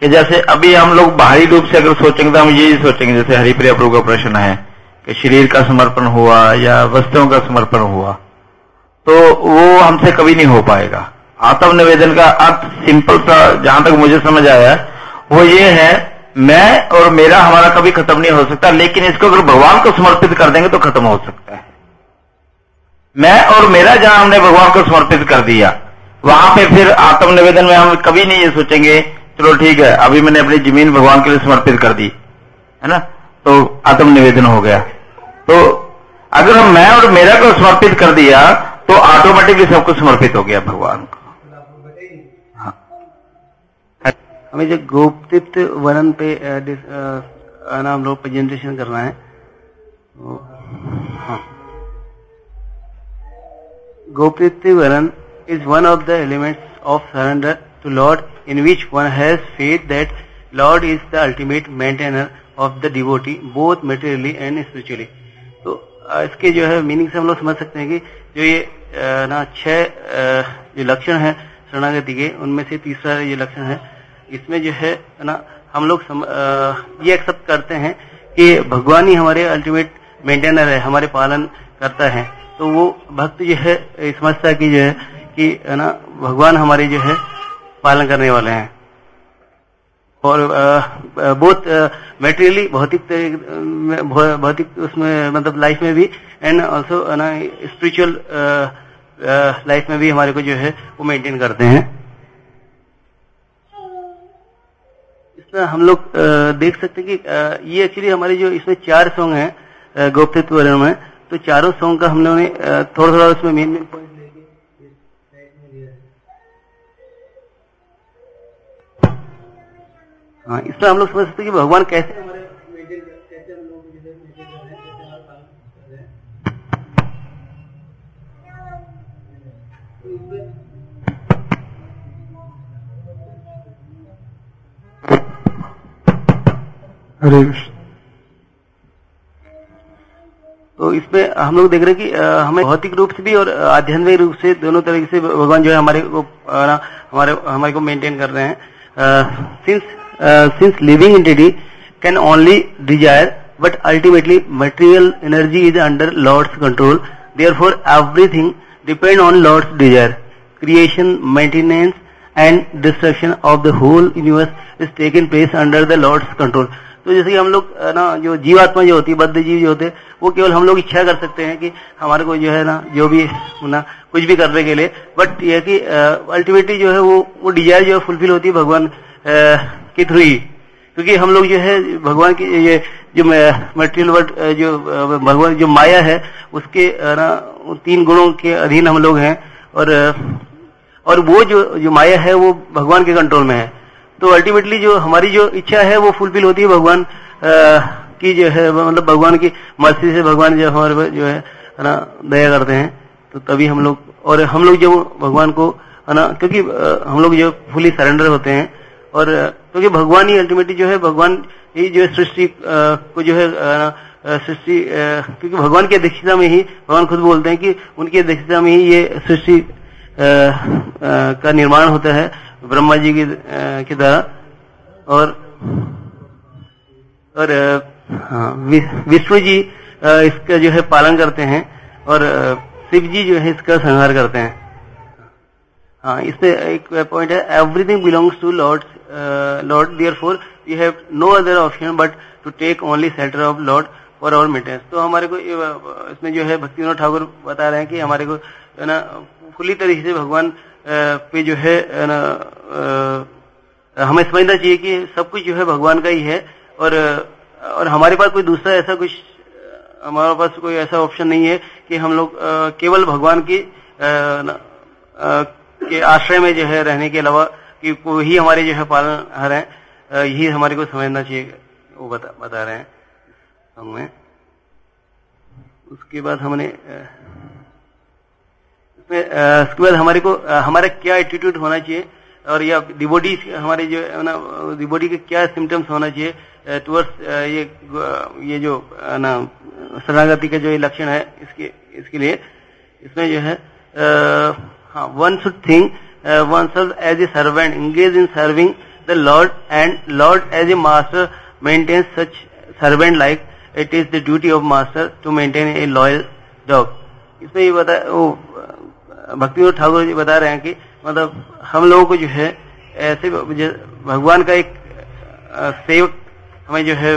कि जैसे अभी हम लोग बाहरी रूप से अगर सोचेंगे तो हम यही सोचेंगे, जैसे हरिप्रिया प्रभु का प्रश्न है कि शरीर का समर्पण हुआ या वस्तुओं का समर्पण हुआ तो वो हमसे कभी नहीं हो पाएगा। आत्मनिवेदन का अर्थ सिंपल सा जहाँ तक मुझे समझ आया, वो ये है मैं और मेरा हमारा कभी खत्म नहीं हो सकता, लेकिन इसको अगर भगवान को समर्पित कर देंगे तो खत्म हो सकता है। मैं और मेरा जहाँ हमने भगवान को समर्पित कर दिया, वहाँ पे फिर आत्म निवेदन में हम कभी नहीं ये सोचेंगे, चलो ठीक है, अभी मैंने अपनी ज़मीन भगवान के लिए समर्पित कर दी, है ना? तो आत्म निवेदन हो गया। तो अगर हम मैं और मेरा को समर्पित कर दिया तो ऑटोमेटिकली सबको समर्पित हो गया भगवान को। हमें जो गोपतित वर्ण पे नाम लोग प्रेजेंटेशन करना है हाँ। गोपतित वर्ण is one of the elements of surrender to Lord in which one has faith that Lord is the ultimate maintainer of the devotee both materially and spiritually तो इसके जो है मीनिंग से हम लोग समझ सकते हैं कि जो ये ना, छह जो लक्षण है शरणागति के, उनमें से तीसरा ये लक्षण है इसमें जो है ना हम लोग सम, आ, ये एक्सेप्ट करते हैं कि भगवान ही हमारे अल्टीमेट मेंटेनर है हमारे पालन करता है। तो वो भक्त जो है समझता कि जो है कि ना भगवान हमारे जो है पालन करने वाले हैं। और बहुत मेटेरियली भौतिक भौतिक उसमें मतलब लाइफ में भी एंड ऑल्सो ना स्पिरिचुअल लाइफ में भी हमारे को जो है वो मेंटेन करते हैं। इसमें हम लोग देख सकते हैं कि ये एक्चुअली हमारे जो इसमें चार सॉन्ग हैं गोप्तित्व में तो चारों सॉन्ग का हम लोगों ने थोड़ा थोड़ा उसमें मेन मेन पॉइंट हाँ इसमें हम लोग समझ सकते हैं कि भगवान कैसे हरे कृष्ण तो इसमें हम लोग देख रहे हैं कि हमें भौतिक रूप से भी और आध्यात्मिक रूप से दोनों तरीके से भगवान जो है हमारे को हमारे हमारे को मेंटेन कर रहे हैं। Since since living entity can only desire but ultimately material energy is under Lord's control therefore everything depend on Lord's desire creation maintenance and destruction of the whole universe is taken place under the Lord's control तो जैसे कि हम लोग ना, जो जीवात्मा जो होती है, बद्ध जीव जो होते वो केवल हम लोग इच्छा कर सकते हैं कि हमारे को जो है ना, जो भी, ना, कुछ भी करने के लिए। बट यह कि अल्टीमेटली जो है वो वो डिज़ायर जो है फुलफिल होती है भगवान के थ्रू ही। क्योंकि हम लोग जो है, भगवान की, ये, जो मटेरियल वर्ड जो भगवान, जो माया है, उसके ना तीन गुणों के अधीन हम लोग हैं। और और वो जो जो माया है, वो भगवान के कंट्रोल में है। तो अल्टीमेटली जो हमारी जो इच्छा है, वो फुलफिल होती है भगवान की जो है मतलब भगवान की मर्ज़ी से भगवान जो हमारे जो है ना, दया करते हैं। तो तभी हम लोग, और हम लोग जब भगवान को, है ना, क्योंकि हम लोग जो फुली सरेंडर होते हैं, और, क्योंकि भगवान ही अल्टीमेटली जो है, भगवान ही जो है सृष्टि को जो है सृष्टि क्योंकि भगवान की अध्यक्षता में ही, भगवान खुद बोलते हैं कि उनकी अध्यक्षता में ही ये सृष्टि का निर्माण होता है। ब्रह्मा जी की के द्वारा और और हाँ, विष्णु जी इसका जो है पालन करते हैं और शिव जी जो है इसका संहार करते हैं। हाँ इसमें एक पॉइंट है everything belongs to Lord Lord therefore you have no other option but to take only centre of Lord for our maintenance तो हमारे को इसमें जो है भक्ति ठाकुर बता रहे हैं कि हमारे को ना खुली तरीके से भगवान पे जो है है ना हमें समझना चाहिए कि सब कुछ जो है भगवान का ही है। और और हमारे पास कोई दूसरा ऐसा कुछ हमारे पास कोई ऐसा ऑप्शन नहीं है कि हम लोग केवल भगवान की के आश्रय में जो है रहने के अलावा कि कोई ही हमारे जो है पालनहार है अ, यही हमारे को समझना चाहिए वो बता बता रहे हैं। हमें उसके बाद हमने इसमें उसके बाद हमारे को हमारा क्या एटीट्यूड होना चाहिए और या डिबोडी हमारे जो, है ना डिबोडी के क्या सिम्टम्स होना चाहिए टुवर्ड्स ये ये जो ना, शरणागति का जो ये लक्षण है, इसके इसके लिए, इसमें जो है one should think oneself as a servant engage in serving the Lord and Lord as a master maintain such servant like it is the duty of master to maintain a loyal dog इसमें ये बता भक्ति ठाकुर जी बता रहे हैं कि मतलब हम लोगों को जो है ऐसे भगवान का एक सेवक हमें जो है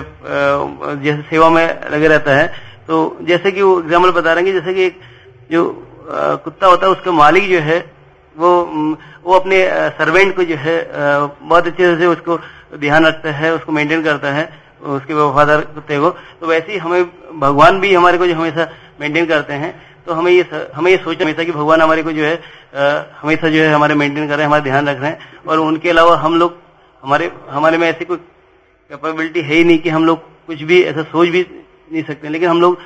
जैसे सेवा में लगे रहता है। तो जैसे कि वो एग्ज़ाम्पल बता रहे हैं जैसे कि एक जो कुत्ता होता है, उसका मालिक जो है, वो वो अपने सर्वेंट को जो है बहुत अच्छे से उसको ध्यान रखता है, उसको मेंटेन करता है, उसके वफादार कुत्ते को तो वैसे ही हमें, भगवान भी हमारे को जो हमेशा मेंटेन करते हैं। तो हमें ये हमें ये सोचना हमेशा कि भगवान हमारे को जो है हमेशा जो है हमारे मेंटेन कर रहे हैं हमारा ध्यान रख रहे हैं। और उनके अलावा हम लोग हमारे हमारे में ऐसी कोई कैपेबिलिटी है ही नहीं कि हम लोग कुछ भी ऐसा सोच भी नहीं सकते। लेकिन हम लोग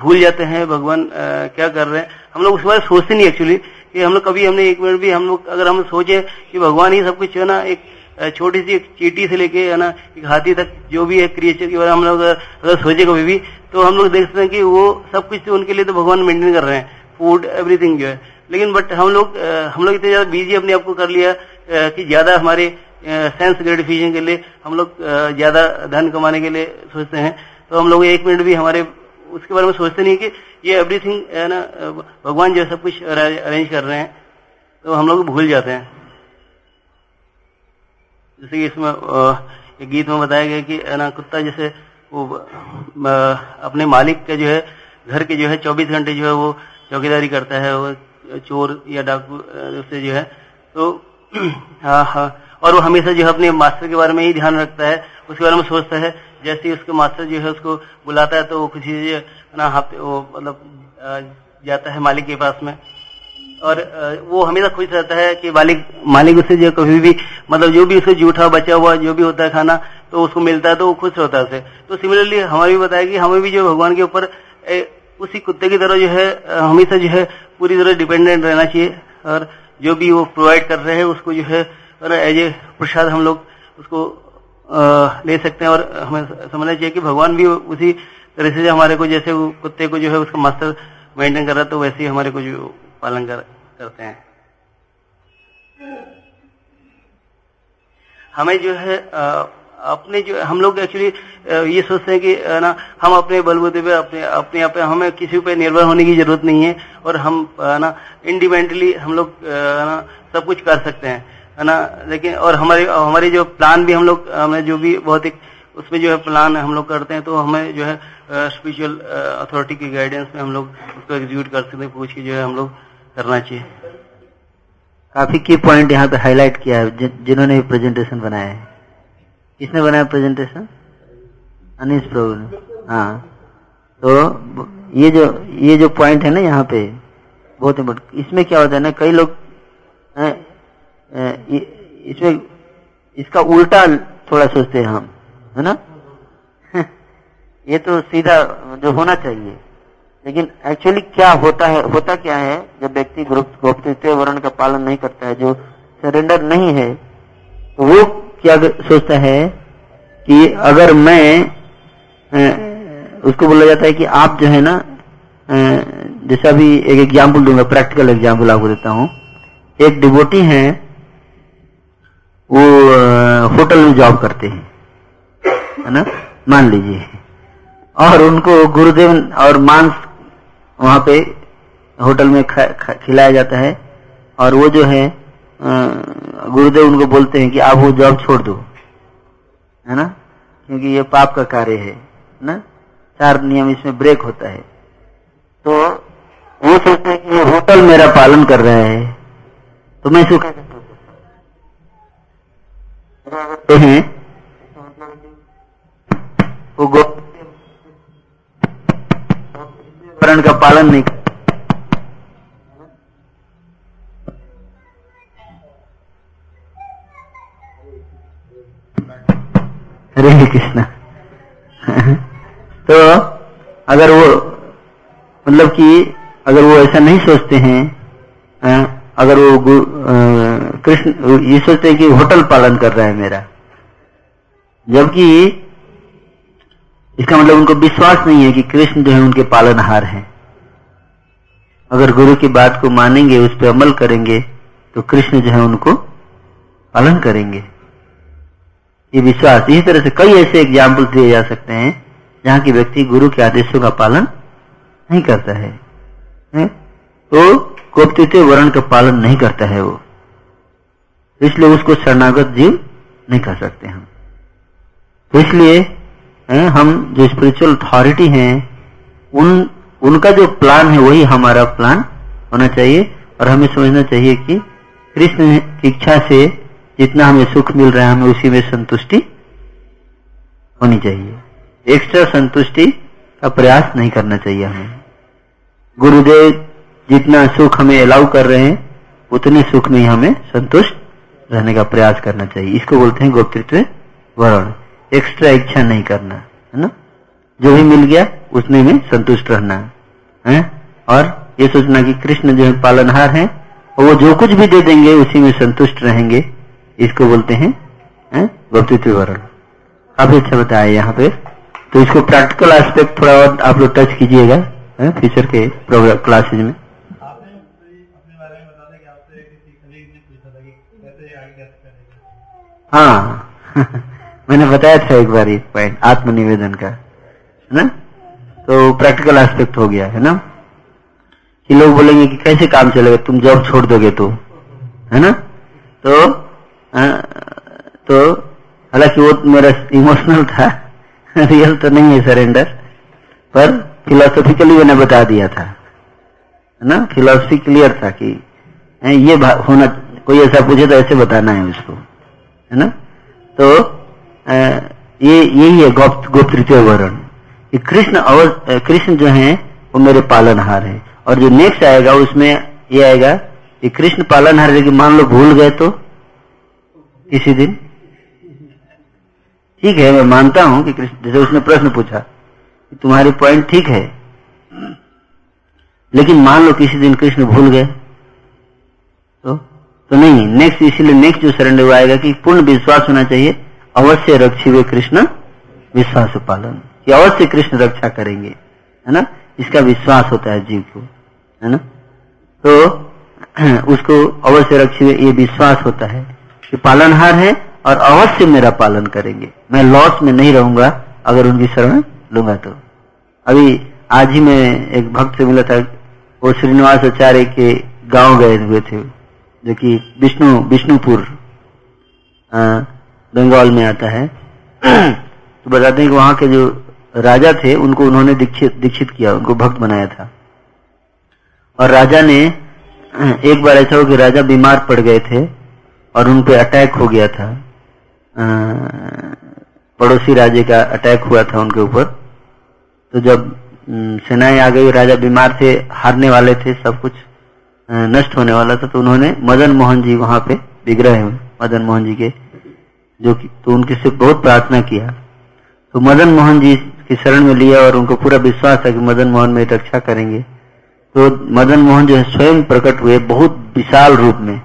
भूल जाते हैं भगवान अ, क्या कर रहे हैं। हम लोग उस बारे सोचते नहीं एक्चुअली कि हम लोग कभी हमने एक मिनट भी हम लोग अगर हम सोचे कि भगवान ही सब कुछ है ना एक छोटी सी एक चीटी से लेके, है ना, एक हाथी तक जो भी है क्रिएचर के बारे में हम लोग अगर सोचे कभी भी तो हम लोग देखते हैं कि वो सब कुछ तो उनके लिए तो भगवान मेंटेन कर रहे हैं फ़ूड एवरीथिंग जो है। लेकिन बट हम लोग हम लोग इतने ज़्यादा बिज़ी अपने आप को कर लिया कि ज़्यादा हमारे सेंस ग्रेटिफिकेशन के लिए, हम लोग ज़्यादा धन कमाने के लिए सोचते हैं। तो हम लोग एक मिनट भी हमारे, उसके बारे में सोचते नहीं कि ये एवरीथिंग है ना भगवान जो सब कुछ अरेंज कर रहे हैं तो हम लोग भूल जाते हैं। जैसे इसमें गीत में बताया गया कि ना, कुत्ता जैसे वो अपने मालिक के जो है, घर के जो है 24 घंटे जो है वो चौकीदारी करता है, वो चोर या डाकू से जो है तो हाँ हाँ और वो हमेशा जो है अपने मास्टर के बारे में ही ध्यान रखता है, उसके बारे में सोचता है, जैसे ही उसके मास्टर जो है उसको बुलाता है तो वो खुशी ना हफ़्ते वो मतलब जाता है मालिक के पास में। और वो हमेशा खुश रहता है कि मालिक मालिक उसे जो कभी भी मतलब जो भी उसको जूठा बचा हुआ जो भी होता है खाना तो उसको मिलता है तो वो खुश रहता है उसे। तो सिमिलरली हमें भी बताया कि हमें भी जो भगवान के ऊपर उसी कुत्ते की तरह जो है हमेशा जो है पूरी तरह डिपेंडेंट रहना चाहिए और जो भी वो प्रोवाइड कर रहे हैं उसको जो है एज ए प्रसाद हम लोग उसको ले सकते हैं और हमें समझना चाहिए कि भगवान भी उसी तरह से हमारे को जैसे कुत्ते को जो है उसका मास्टर मेंटेन कर रहा है तो वैसे ही हमारे को जो पालन कर, करते हैं। हमें जो है अपने जो, हम लोग एक्चुअली ये सोचते हैं कि ना, हम अपने बलबूते पे, अपने अपने आप पे, हमें किसी पे निर्भर होने की ज़रूरत नहीं है और हम ना इंडिपेंडेंटली हम लोग ना, सब कुछ कर सकते हैं, है ना, लेकिन, और हमारे हमारे जो प्लान भी हम लोग हमें जो भी बहुत एक, उसमें जो है प्लान हम लोग करते हैं तो हमें जो है स्पिरिचुअल अथॉरिटी की गाइडेंस में हम लोग उसको एग्जीक्यूट कर सकते हैं, पूछ के जो है हम लोग करना चाहिए। काफ़ी की पॉइंट यहाँ पे हाईलाइट किया है जिन्होंने प्रेजेंटेशन बनाया है। किसने बनाया प्रेजेंटेशन अनिश प्रभु ने। हाँ। तो ये जो ये जो पॉइंट है ना यहाँ पे, बहुत इम्पोर्टेंट इसमें क्या होता है ना, कई लोग इसमें, इसका उल्टा थोड़ा सोचते हैं हम, है ना? ये तो सीधा जो होना चाहिए। लेकिन एक्चुअली क्या होता है, होता क्या है, जब व्यक्ति गोपनीय वर्ण का पालन नहीं करता है, जो सरेंडर नहीं है तो वो क्या सोचता है कि अगर मैं उसको बोला जाता है कि आप जो है ना जैसा भी एक एग्ज़ाम्पल दूँगा प्रैक्टिकल एग्ज़ाम्पल आपको देता हूँ। एक डिबोटी है, वो होटल में जॉब करते हैं, है ना? मान लीजिए। और उनको गुरुदेव और मांस वहाँ पे होटल में खिलाया जाता है। और वो जो है गुरुदेव उनको बोलते हैं कि आप वो जॉब छोड़ दो। है ना? क्योंकि ये पाप का कार्य है, ना? चार नियम इसमें ब्रेक होता है। तो वो सोचते हैं कि ये होटल मेरा पालन कर रहा है। तो मैं इसको कहते हैं, वो वर्ण का पालन नहीं हरे कृष्णा। तो अगर वो मतलब कि अगर वो ऐसा नहीं सोचते हैं अगर वो कृष्ण, ये सोचते हैं कि होटल पालन कर रहा है मेरा। जबकि इसका मतलब उनको विश्वास नहीं है कि कृष्ण जो है उनके पालनहार हैं। अगर गुरु की बात को मानेंगे उस पर अमल करेंगे तो कृष्ण जो है उनको पालन करेंगे। ये विश्वास इसी तरह से कई ऐसे एग्ज़ाम्पल दिए जा सकते हैं जहाँ की व्यक्ति गुरु के आदेशों का पालन नहीं करता है, है? तो गोप्तित्व वर्ण का पालन नहीं करता है वो। इसलिए उसको शरणागत जीव नहीं कर सकते हम। तो इसलिए हम जो स्पिरिचुअल अथॉरिटी हैं, उन, उनका जो प्लान है, वही हमारा प्लान होना चाहिए। और हमें समझना चाहिए कि कृष्ण की इच्छा से जितना हमें सुख मिल रहा है, हमें उसी में संतुष्टि होनी चाहिए। एक्स्ट्रा संतुष्टि का प्रयास नहीं करना चाहिए हमें। गुरुदेव जितना सुख हमें अलाउ कर रहे हैं, उतने सुख में ही हमें संतुष्ट रहने का प्रयास करना चाहिए। इसको बोलते हैं गोप्तृत्व वर्ण। एक्स्ट्रा इच्छा नहीं करना, है ना? जो भी मिल गया, उसमें में संतुष्ट रहना, है? और ये सोचना कि कृष्ण जो है पालनहार है, और वो जो कुछ भी दे देंगे, उसी में संतुष्ट रहेंगे। इसको बोलते हैं वक्तृत्व वर्ण। काफ़ी अच्छा बताया यहाँ पे। तो इसको प्रैक्टिकल एस्पेक्ट थोड़ा और आप लोग टच कीजिएगा फ्यूचर के प्रोग्राम क्लासेज में। हाँ। मैंने बताया था एक बार एक पॉइंट आत्मनिवेदन का है ना? तो प्रैक्टिकल एस्पेक्ट हो गया है ना? कि लोग बोलेंगे कि कैसे काम चलेगा तुम जॉब छोड़ दोगे तो है ना? तो आ, तो हालाँकि वो मेरा इमोशनल था रियल तो नहीं है सरेंडर पर फिलोसॉफिकली मैंने बता दिया था है ना? फिलोसफी क्लियर था कि ये होना कोई ऐसा पूछे तो ऐसे बताना है उसको है ना? तो ये, यही है गोप्त गोप्तृतीय वर्ण। कि कृष्ण अवध कृष्ण जो है, वो मेरे पालनहार है। और जो नेक्स्ट आएगा, उसमें ये आएगा कि कृष्ण पालनहार लेकिन मान लो भूल गए तो किसी दिन। ठीक है, मैं मानता हूँ कि कृष्ण, जैसे उसने प्रश्न पूछा, कि तुम्हारी पॉइंट ठीक है। लेकिन मान लो किसी दिन कृष्ण भूल गए तो तो नहीं। नेक्स्ट इसीलिए नेक्स्ट जो सरेंडर आएगा कि पूर्ण विश्वास होना चाहिए। अवश्य रक्षी कृष्ण विश्वास पालन कि अवश्य कृष्ण रक्षा करेंगे, है ना? इसका विश्वास होता है जीव को, है ना? तो उसको अवश्य रक्षी ये विश्वास होता है कि पालनहार है और अवश्य मेरा पालन करेंगे। मैं लॉस में नहीं रहूँगा अगर उनकी शरण लूँगा तो। अभी आज ही मैं एक भक्त से मिला था, वो श्रीनिवास आचार्य के गाँव गए हुए थे, जो कि विष्णु, विष्णुपुर बंगाल में आता है। तो बताते हैं कि वहाँ के जो राजा थे, उनको उन्होंने दीक्षित दीक्षित किया, उनको भक्त बनाया था। और राजा ने, एक बार ऐसा हो कि राजा बीमार पड़ गए थे और उन पे अटैक हो गया था। पड़ोसी राज्य का अटैक हुआ था उनके ऊपर। तो जब सेनाएँ आ गई, राजा बीमार थे, हारने वाले थे, सब कुछ नष्ट होने वाला था तो उन्होंने मदन मोहन जी वहाँ पे विग्रह हैं, मदन मोहन जी के जो कि तो उनके से बहुत प्रार्थना किया। तो मदन मोहन जी की शरण में लिया और उनको पूरा विश्वास था कि मदन मोहन मेरी रक्षा करेंगे। तो मदन मोहन जो है स्वयं प्रकट हुए बहुत विशाल रूप में।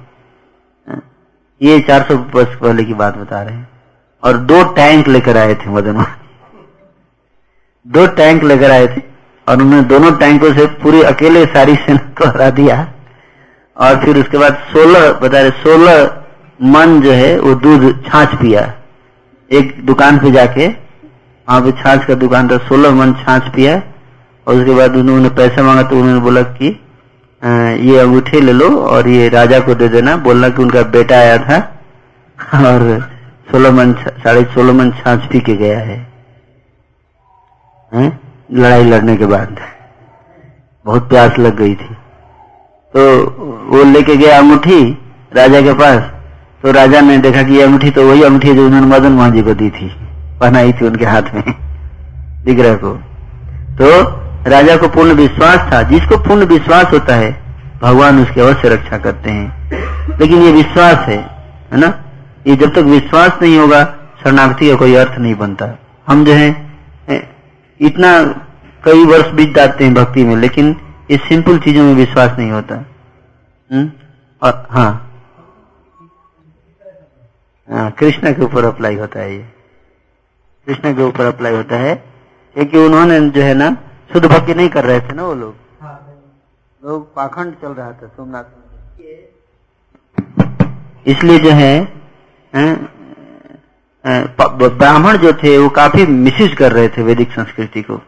ये 400 वर्ष पहले की बात बता रहे हैं। और दो टैंक लेकर आए थे मदन मोहन दो टैंक लेकर आए थे और उन्होंने दोनों टैंकों से पूरी अकेले सारी सेना को हरा दिया। और फिर उसके बाद सोलह बता रहे सोलह मन जो है, वो दूध छाछ पिया। एक दुकान पे जाके, वहाँ पे छाछ का दुकान था, सोलह मन छाछ पिया। और उसके बाद उन्होंने पैसा मांगा तो उन्होंने बोला कि ये अंगूठे ले लो और ये राजा को दे देना। बोलना कि उनका बेटा आया था। और सोलह मन साढ़े सोलह मन छाछ पी के गया है। हैं? लड़ाई लड़ने के बाद। बहुत प्यास लग गई थी। तो वो लेके गया अंगूठी राजा के पास। तो राजा ने देखा कि ये अंगूठी तो वही अंगूठी है जो उन्होंने मदन मोहन जी को दी थी। पहनाई थी उनके हाथ में, विग्रह को। तो राजा को पूर्ण विश्वास था। जिसको पूर्ण विश्वास होता है, भगवान उसकी अवश्य रक्षा करते हैं। लेकिन ये विश्वास है है ना? ये जब तक विश्वास नहीं होगा शरणार्थी का कोई अर्थ नहीं बनता। हम जो है इतना कई वर्ष बीत जाते हैं भक्ति में, लेकिन ये सिंपल चीज़ों में विश्वास नहीं होता। हुँ? और हाँ हाँ कृष्ण के ऊपर अप्लाई होता है ये। कृष्ण के ऊपर अप्लाई होता है। क्योंकि उन्होंने जो है ना शुद्ध भक्ति नहीं कर रहे थे ना वो लोग। लोग पाखंड चल रहा था सोमनाथ इसलिए जो है हैं, प- ब्राह्मण जो थे वो काफ़ी मिसयूज कर रहे थे वैदिक संस्कृति को।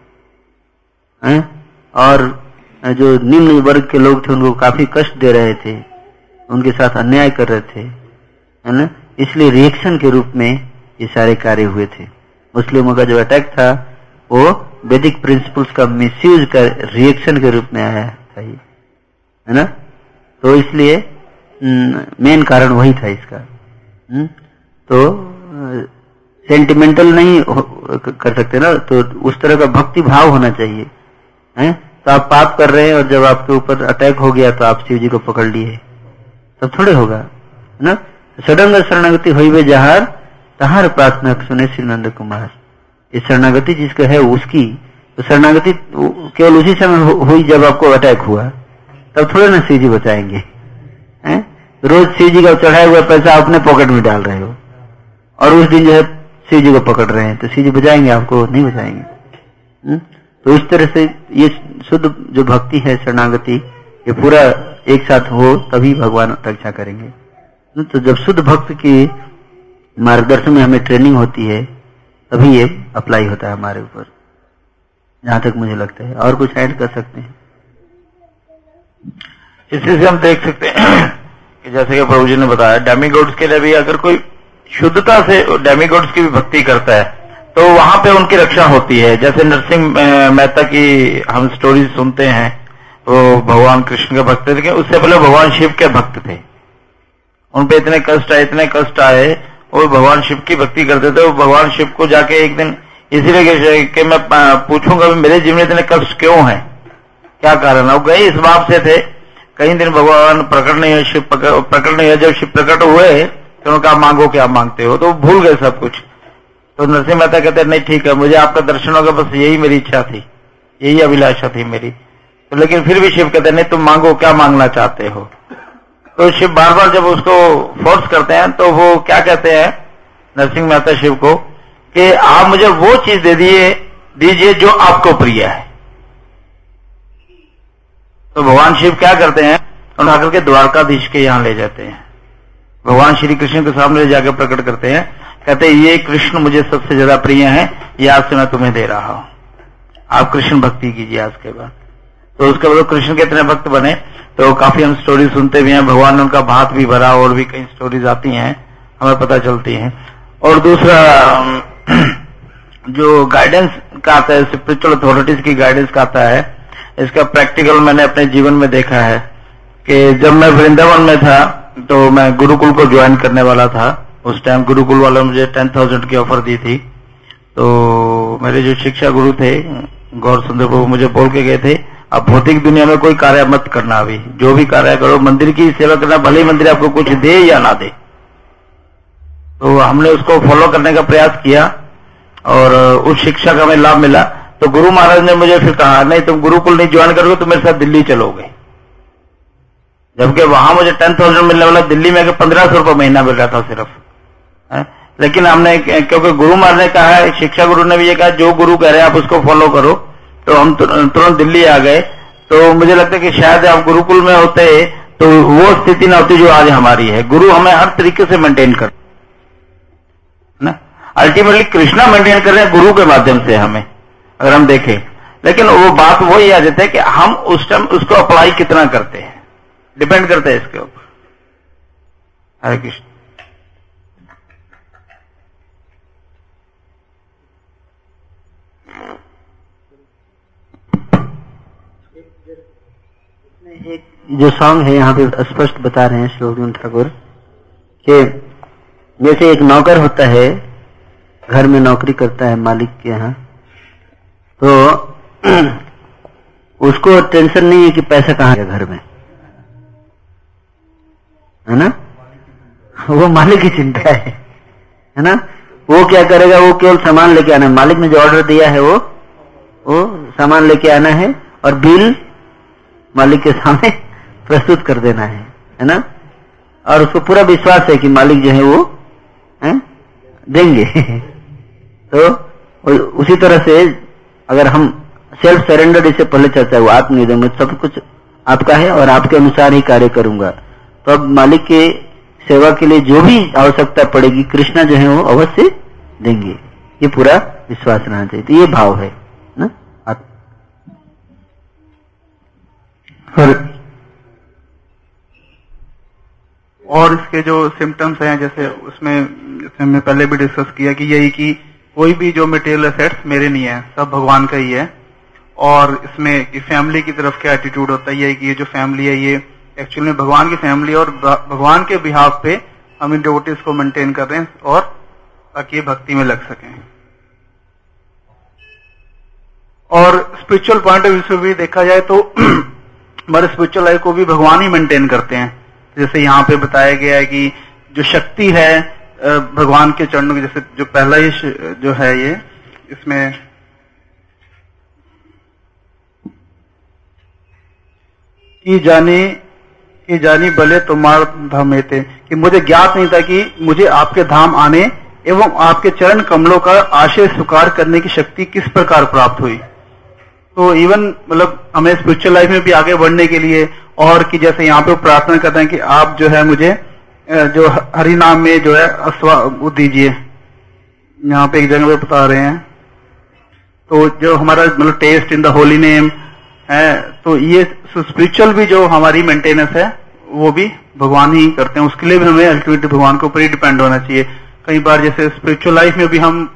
हैं? और जो निम्न वर्ग के लोग थे उनको काफ़ी कष्ट दे रहे थे। उनके साथ अन्याय कर रहे थे। है ना? इसलिए रिएक्शन के रूप में ये सारे कार्य हुए थे। मुस्लिमों का जो अटैक था वो वैदिक प्रिंसिपल्स का मिसयूज कर रिएक्शन के रूप में आया था ये। है ना? तो इसलिए मेन कारण वही था इसका। हम्म, तो सेंटिमेंटल नहीं कर सकते ना? तो उस तरह का भक्ति भाव होना चाहिए। हैं? तो आप पाप कर रहे हैं और जब आपके ऊपर अटैक हो गया तो आप शिव जी को पकड़ लिए। तब थोड़े होगा है ना? सडंग शरणागति हुई जहार, तहार प्रार्थना सुने श्री नंद कुमार। ये शरणागति जिसका है, उसकी तो शरणागति केवल उसी समय हुई जब आपको अटैक हुआ। तब थोड़े ना शिव जी बचाएँगे। हैं? रोज शिव जी का चढ़ाया हुआ पैसा अपने पॉकेट में डाल रहे हो। और उस दिन जो है शिव जी को पकड़ रहे हैं तो शिव जी बचाएँगे आपको, नहीं बचाएँगे। हम्म? तो इस तरह से ये शुद्ध जो भक्ति है, शरणागति, ये पूरा एक साथ हो, तभी भगवान रक्षा करेंगे? तो जब शुद्ध भक्त की मार्गदर्शन में हमें ट्रेनिंग होती है, तभी ये अप्लाई होता है हमारे ऊपर। जहाँ तक मुझे लगता है। और कुछ ऐड कर सकते हैं? इसी से हम देख सकते हैं कि जैसे कि प्रभु जी ने बताया डेमीगोड्स के लिए भी अगर कोई शुद्धता से डेमीगोड्स की भी भक्ति करता है तो वहाँ पे उनकी रक्षा होती है। जैसे नरसिंह मेहता की हम स्टोरी सुनते हैं, वो भगवान कृष्ण के भक्त थे उससे पहले भगवान शिव के भक्त थे। उन पे इतने कष्ट आए इतने कष्ट आए वो भगवान शिव की भक्ति करते थे वो भगवान शिव को जाके एक दिन इसीलिए कि, मैं पूछूँगा मेरे जीवन में इतने कष्ट क्यों हैं? क्या कारण है? वो गए इस बाप से थे। कई दिन भगवान प्रकट नहीं हुए शिव प्रकट नहीं हुए। जब शिव प्रकट हुए तो उन्होंने कहा मांगो क्या मांगते हो? तो भूल गए सब कुछ। तो नरसिंह मेहता कहते नहीं ठीक है मुझे आपका दर्शन होगा बस यही मेरी इच्छा थी यही अभिलाषा थी मेरी। तो लेकिन फिर भी शिव कहते नहीं तुम मांगो क्या मांगना चाहते हो? तो शिव बार बार जब उसको फोर्स करते हैं तो वो क्या कहते हैं, नरसिंह मेहता शिव को, कि आप मुझे वो चीज़ दे दिए, दीजिए जो आपको प्रिय है। तो भगवान शिव क्या करते हैं उन्हें आकर के द्वारकाधीश के यहाँ ले जाते हैं। भगवान श्री कृष्ण के सामने जाकर प्रकट करते हैं, कहते हैं, ये कृष्ण मुझे सबसे ज़्यादा प्रिय है, ये आज से मैं तुम्हें दे रहा हूँ। आप कृष्ण भक्ति कीजिए आज के बाद। तो उसके बाद कृष्ण के इतने भक्त बने तो काफ़ी हम स्टोरी सुनते भी हैं, भगवान ने उनका भात भी भरा और भी कई स्टोरीज आती हैं, हमें पता चलती हैं। और दूसरा जो गाइडेंस का आता है स्पिरिचुअल अथॉरिटीज की गाइडेंस का आता है, इसका प्रैक्टिकल मैंने अपने जीवन में देखा है कि जब मैं वृंदावन में था तो मैं गुरुकुल को ज्वाइन करने वाला था। उस टाइम गुरुकुल वालों ने मुझे टेन थाउज़ेंड की ऑफ़र दी थी। तो मेरे जो शिक्षा गुरु थे गौर सुंदर प्रभु मुझे बोल के गए थे अब भौतिक दुनिया में कोई कार्य मत करना अभी। जो भी कार्य करो, मंदिर की सेवा करना, भले ही मंदिर आपको कुछ दे या ना दे। तो हमने उसको फॉलो करने का प्रयास किया और उस शिक्षा का हमें लाभ मिला। तो गुरु महाराज ने मुझे फिर कहा, नहीं, तुम गुरुकुल नहीं ज्वाइन करोगे तो मेरे साथ दिल्ली चलोगे। जबकि वहाँ मुझे टेन थाउज़ेंड मिलने वाला, दिल्ली में पंद्रह सौ रुपये महीना मिल रहा था सिर्फ़। है? लेकिन हमने, क्योंकि गुरु महाराज ने कहा, शिक्षा गुरु ने भी ये कहा, जो गुरु कह रहे हैं आप उसको फॉलो करो। तो हम तुरंत दिल्ली आ गए। तो मुझे लगता है कि शायद आप गुरुकुल में होते तो वो स्थिति ना होती जो आज हमारी है। गुरु हमें हर तरीके से मेंटेन कर ना? अल्टीमेटली कृष्णा मेंटेन कर रहे हैं गुरु के माध्यम से हमें, अगर हम देखें। लेकिन वो बात वही आ जाती है कि हम उस टाइम उसको अप्लाई कितना करते हैं। डिपेंड करते हैं इसके ऊपर। हरे कृष्ण। एक जो सॉन्ग है, यहाँ पे स्पष्ट बता रहे हैं श्लोक ठाकुर कि जैसे एक नौकर होता है, घर में नौकरी करता है मालिक के यहाँ तो उसको टेंशन नहीं है कि पैसा कहाँ है घर में। है ना? वो मालिक की चिंता है। है ना? वो क्या करेगा? वो केवल सामान लेके आना है। मालिक ने जो ऑर्डर दिया है, वो वो सामान लेके आना है और बिल मालिक के सामने प्रस्तुत कर देना है है ना? और उसको पूरा विश्वास है कि मालिक जो है वो, है? देंगे। तो उसी तरह से अगर हम सेल्फ सरेंडर इसे पहले चर्चा हुआ आत्मनिर्भर मैं सब कुछ आपका है और आपके अनुसार ही कार्य करूँगा। तो अब मालिक के सेवा के लिए जो भी आवश्यकता पड़ेगी, कृष्णा जो है वो अवश्य देंगे। ये पूरा विश्वास रहना चाहिए। तो ये भाव है। ना और इसके जो सिम्टम्स हैं, जैसे उसमें, जैसे हमने पहले भी डिस्कस किया कि यही कि कोई भी जो मटेरियल असेट्स मेरे नहीं है, सब भगवान का ही है। और इसमें कि फैमिली की तरफ़ क्या एटीट्यूड होता है, यही कि ये जो फैमिली है, ये एक्चुअली में भगवान की फैमिली और भगवान के बिहाव पे हम इन डिवोटीज को मेंटेन कर रहे हैं और ताकि ये भक्ति में लग सके। और स्पिरिचुअल पॉइंट ऑफ़ व्यू से भी देखा जाए तो हमारे स्पिरिचुअल लाइफ को भी भगवान ही मेंटेन करते हैं। जैसे यहाँ पे बताया गया है कि जो शक्ति है भगवान के चरणों की, जैसे जो पहला ही जो है ये, इसमें की जाने, की जानी भले तुम्हार धाम थे कि मुझे ज्ञात नहीं था कि मुझे आपके धाम आने एवं आपके चरण कमलों का आशय स्वीकार करने की शक्ति किस प्रकार प्राप्त हुई। तो इवन मतलब हमें स्पिरिचुअल लाइफ में भी आगे बढ़ने के लिए और कि जैसे यहाँ पे प्रार्थना करते हैं कि आप जो है मुझे जो हरि नाम में जो है अस्वा दीजिए। यहाँ पे एक जगह पे बता रहे हैं। तो जो हमारा मतलब taste in the holy name है तो ये स्पिरिचुअल भी जो हमारी मेंटेनेंस है, वो भी भगवान ही करते हैं। उसके लिए भी हमें अल्टीमेटली भगवान के ऊपर ही डिपेंड होना चाहिए। कई बार जैसे स्पिरिचुअल लाइफ में भी हम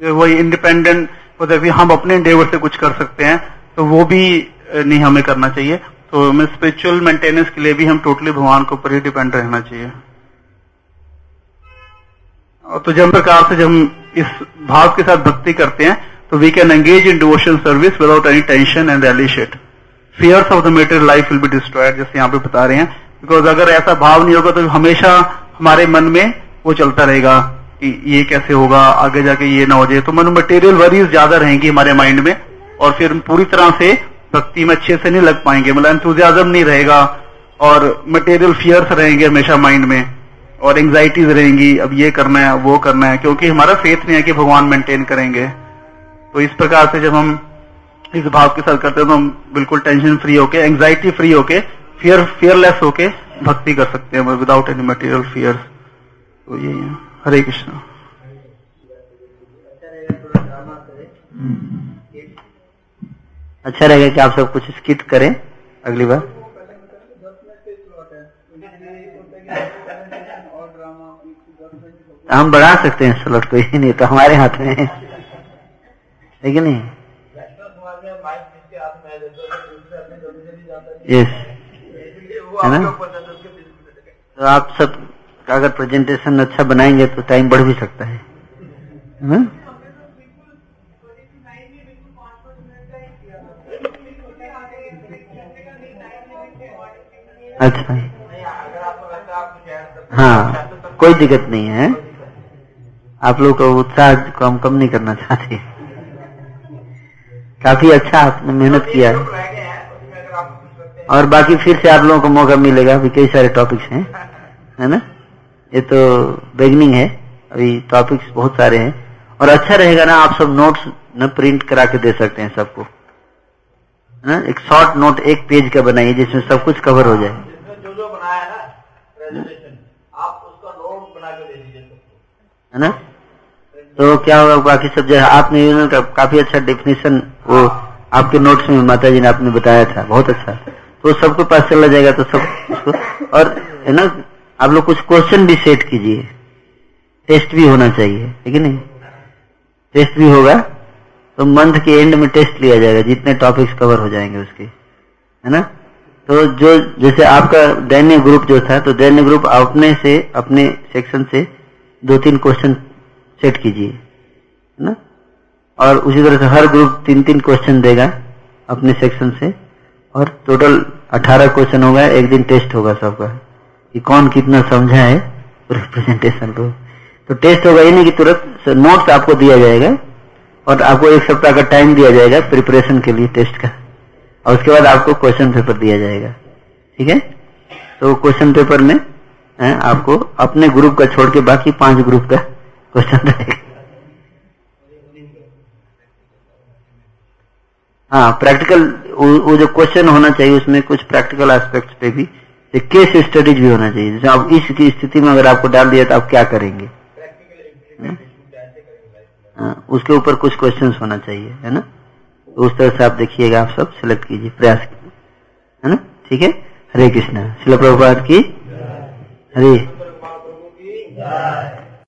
वही इंडिपेंडेंट होते हम अपने इंडेवर से कुछ कर सकते हैं तो वो भी नहीं हमें करना चाहिए। तो हमें स्पिरिचुअल मेंटेनेंस के लिए भी हम टोटली भगवान के ऊपर ही डिपेंड रहना चाहिए। और तो जब प्रकार से जब हम इस भाव के साथ भक्ति करते हैं तो we can engage in devotion service without any tension and elicit fears of the material life will be destroyed जैसे यहाँ पे बता रहे हैं। बिकॉज़ अगर ऐसा भाव नहीं होगा तो हमेशा हमारे मन में वो चलता रहेगा। ये कैसे होगा, आगे जाके ये ना हो जाए। तो मन मटेरियल वरीज ज़्यादा रहेंगी हमारे माइंड में और फिर पूरी तरह से भक्ति में अच्छे से नहीं लग पाएँगे। मतलब एंथुजियाजम नहीं रहेगा और मटेरियल फियर्स रहेंगे हमेशा माइंड में और एंग्जाइटीज रहेंगी, अब ये करना है, वो करना है, क्योंकि हमारा फेथ नहीं है कि भगवान मेंटेन करेंगे। तो इस प्रकार से जब हम इस भाव के साथ करते हैं तो हम बिल्कुल टेंशन फ्री होके एंग्जाइटी फ्री होके फियर फियरलेस होके भक्ति कर सकते हैं विदाउट एनी मटेरियल फियर्स तो यही है। हरे कृष्ण। अच्छा रहेगा कि आप सब कुछ स्किट करें अगली बार। हम बढ़ा सकते हैं स्लॉट को ही नहीं तो हमारे हाथ में है। कि नहीं? यस है ना? तो आप सब अगर प्रेजेंटेशन अच्छा बनाएँगे तो टाइम बढ़ भी सकता है। है? अच्छा। हाँ कोई दिक्कत नहीं है। आप लोग का उत्साह को हम कम नहीं करना चाहते। काफ़ी अच्छा आपने मेहनत किया है। और बाकी फिर से आप लोगों को मौका मिलेगा, अभी कई सारे टॉपिक्स हैं, है ना? ये तो बिगनिंग है अभी टॉपिक्स बहुत सारे हैं। और अच्छा रहेगा ना आप सब नोट्स न प्रिंट करा के दे सकते हैं सबको। ना एक शॉर्ट नोट एक पेज का बनाइए जिसमें सब कुछ कवर हो जाए। जो जो बनाया ना प्रेजेंटेशन आप उसका नोट बना के दे दीजिए है ना? तो क्या होगा बाकी सब जो है आपने का काफ़ी अच्छा डेफिनेशन वो आपके नोट्स में माता जी ने आपने बताया था बहुत अच्छा। तो सबके पास चला जाएगा तो सब उसको और है ना? आप लोग कुछ क्वेश्चन भी सेट कीजिए। टेस्ट भी होना चाहिए ठीक है नहीं? टेस्ट भी होगा तो मंथ के एंड में टेस्ट लिया जाएगा, जितने टॉपिक्स कवर हो जाएँगे उसके, है ना? तो जो, जैसे आपका दैन्य ग्रुप जो था तो दैन्य ग्रुप अपने से, अपने सेक्शन से दो तीन क्वेश्चन सेट कीजिए, है ना? और उसी तरह से हर ग्रुप तीन तीन क्वेश्चन देगा अपने सेक्शन से, और टोटल अठारह क्वेश्चन होगा, एक दिन टेस्ट होगा सबका। कि कौन कितना समझा है पूरे प्रेजेंटेशन को। तो टेस्ट होगा ये नहीं कि तुरंत नोट्स आपको दिया जाएगा और आपको एक सप्ताह का टाइम दिया जाएगा प्रिपरेशन के लिए टेस्ट का। और उसके बाद आपको क्वेश्चन पेपर दिया जाएगा। ठीक है? तो क्वेश्चन पेपर में आपको अपने ग्रुप का छोड़ के बाकी पाँच ग्रुप का क्वेश्चन रहेगा। हाँ प्रैक्टिकल वो जो क्वेश्चन होना चाहिए उसमें कुछ प्रैक्टिकल एस्पेक्ट्स पे भी केस स्टडीज़ भी होना चाहिए। जैसे आप इस की स्थिति में अगर आपको डाल दिया तो आप क्या करेंगे? हाँ, उसके ऊपर कुछ क्वेश्चन होना चाहिए है ना? तो उस तरह से आप देखिएगा आप सब सिलेक्ट कीजिए प्रयास है ना? ठीक है? हरे कृष्णा। शिल प्रभुपाद की हरे।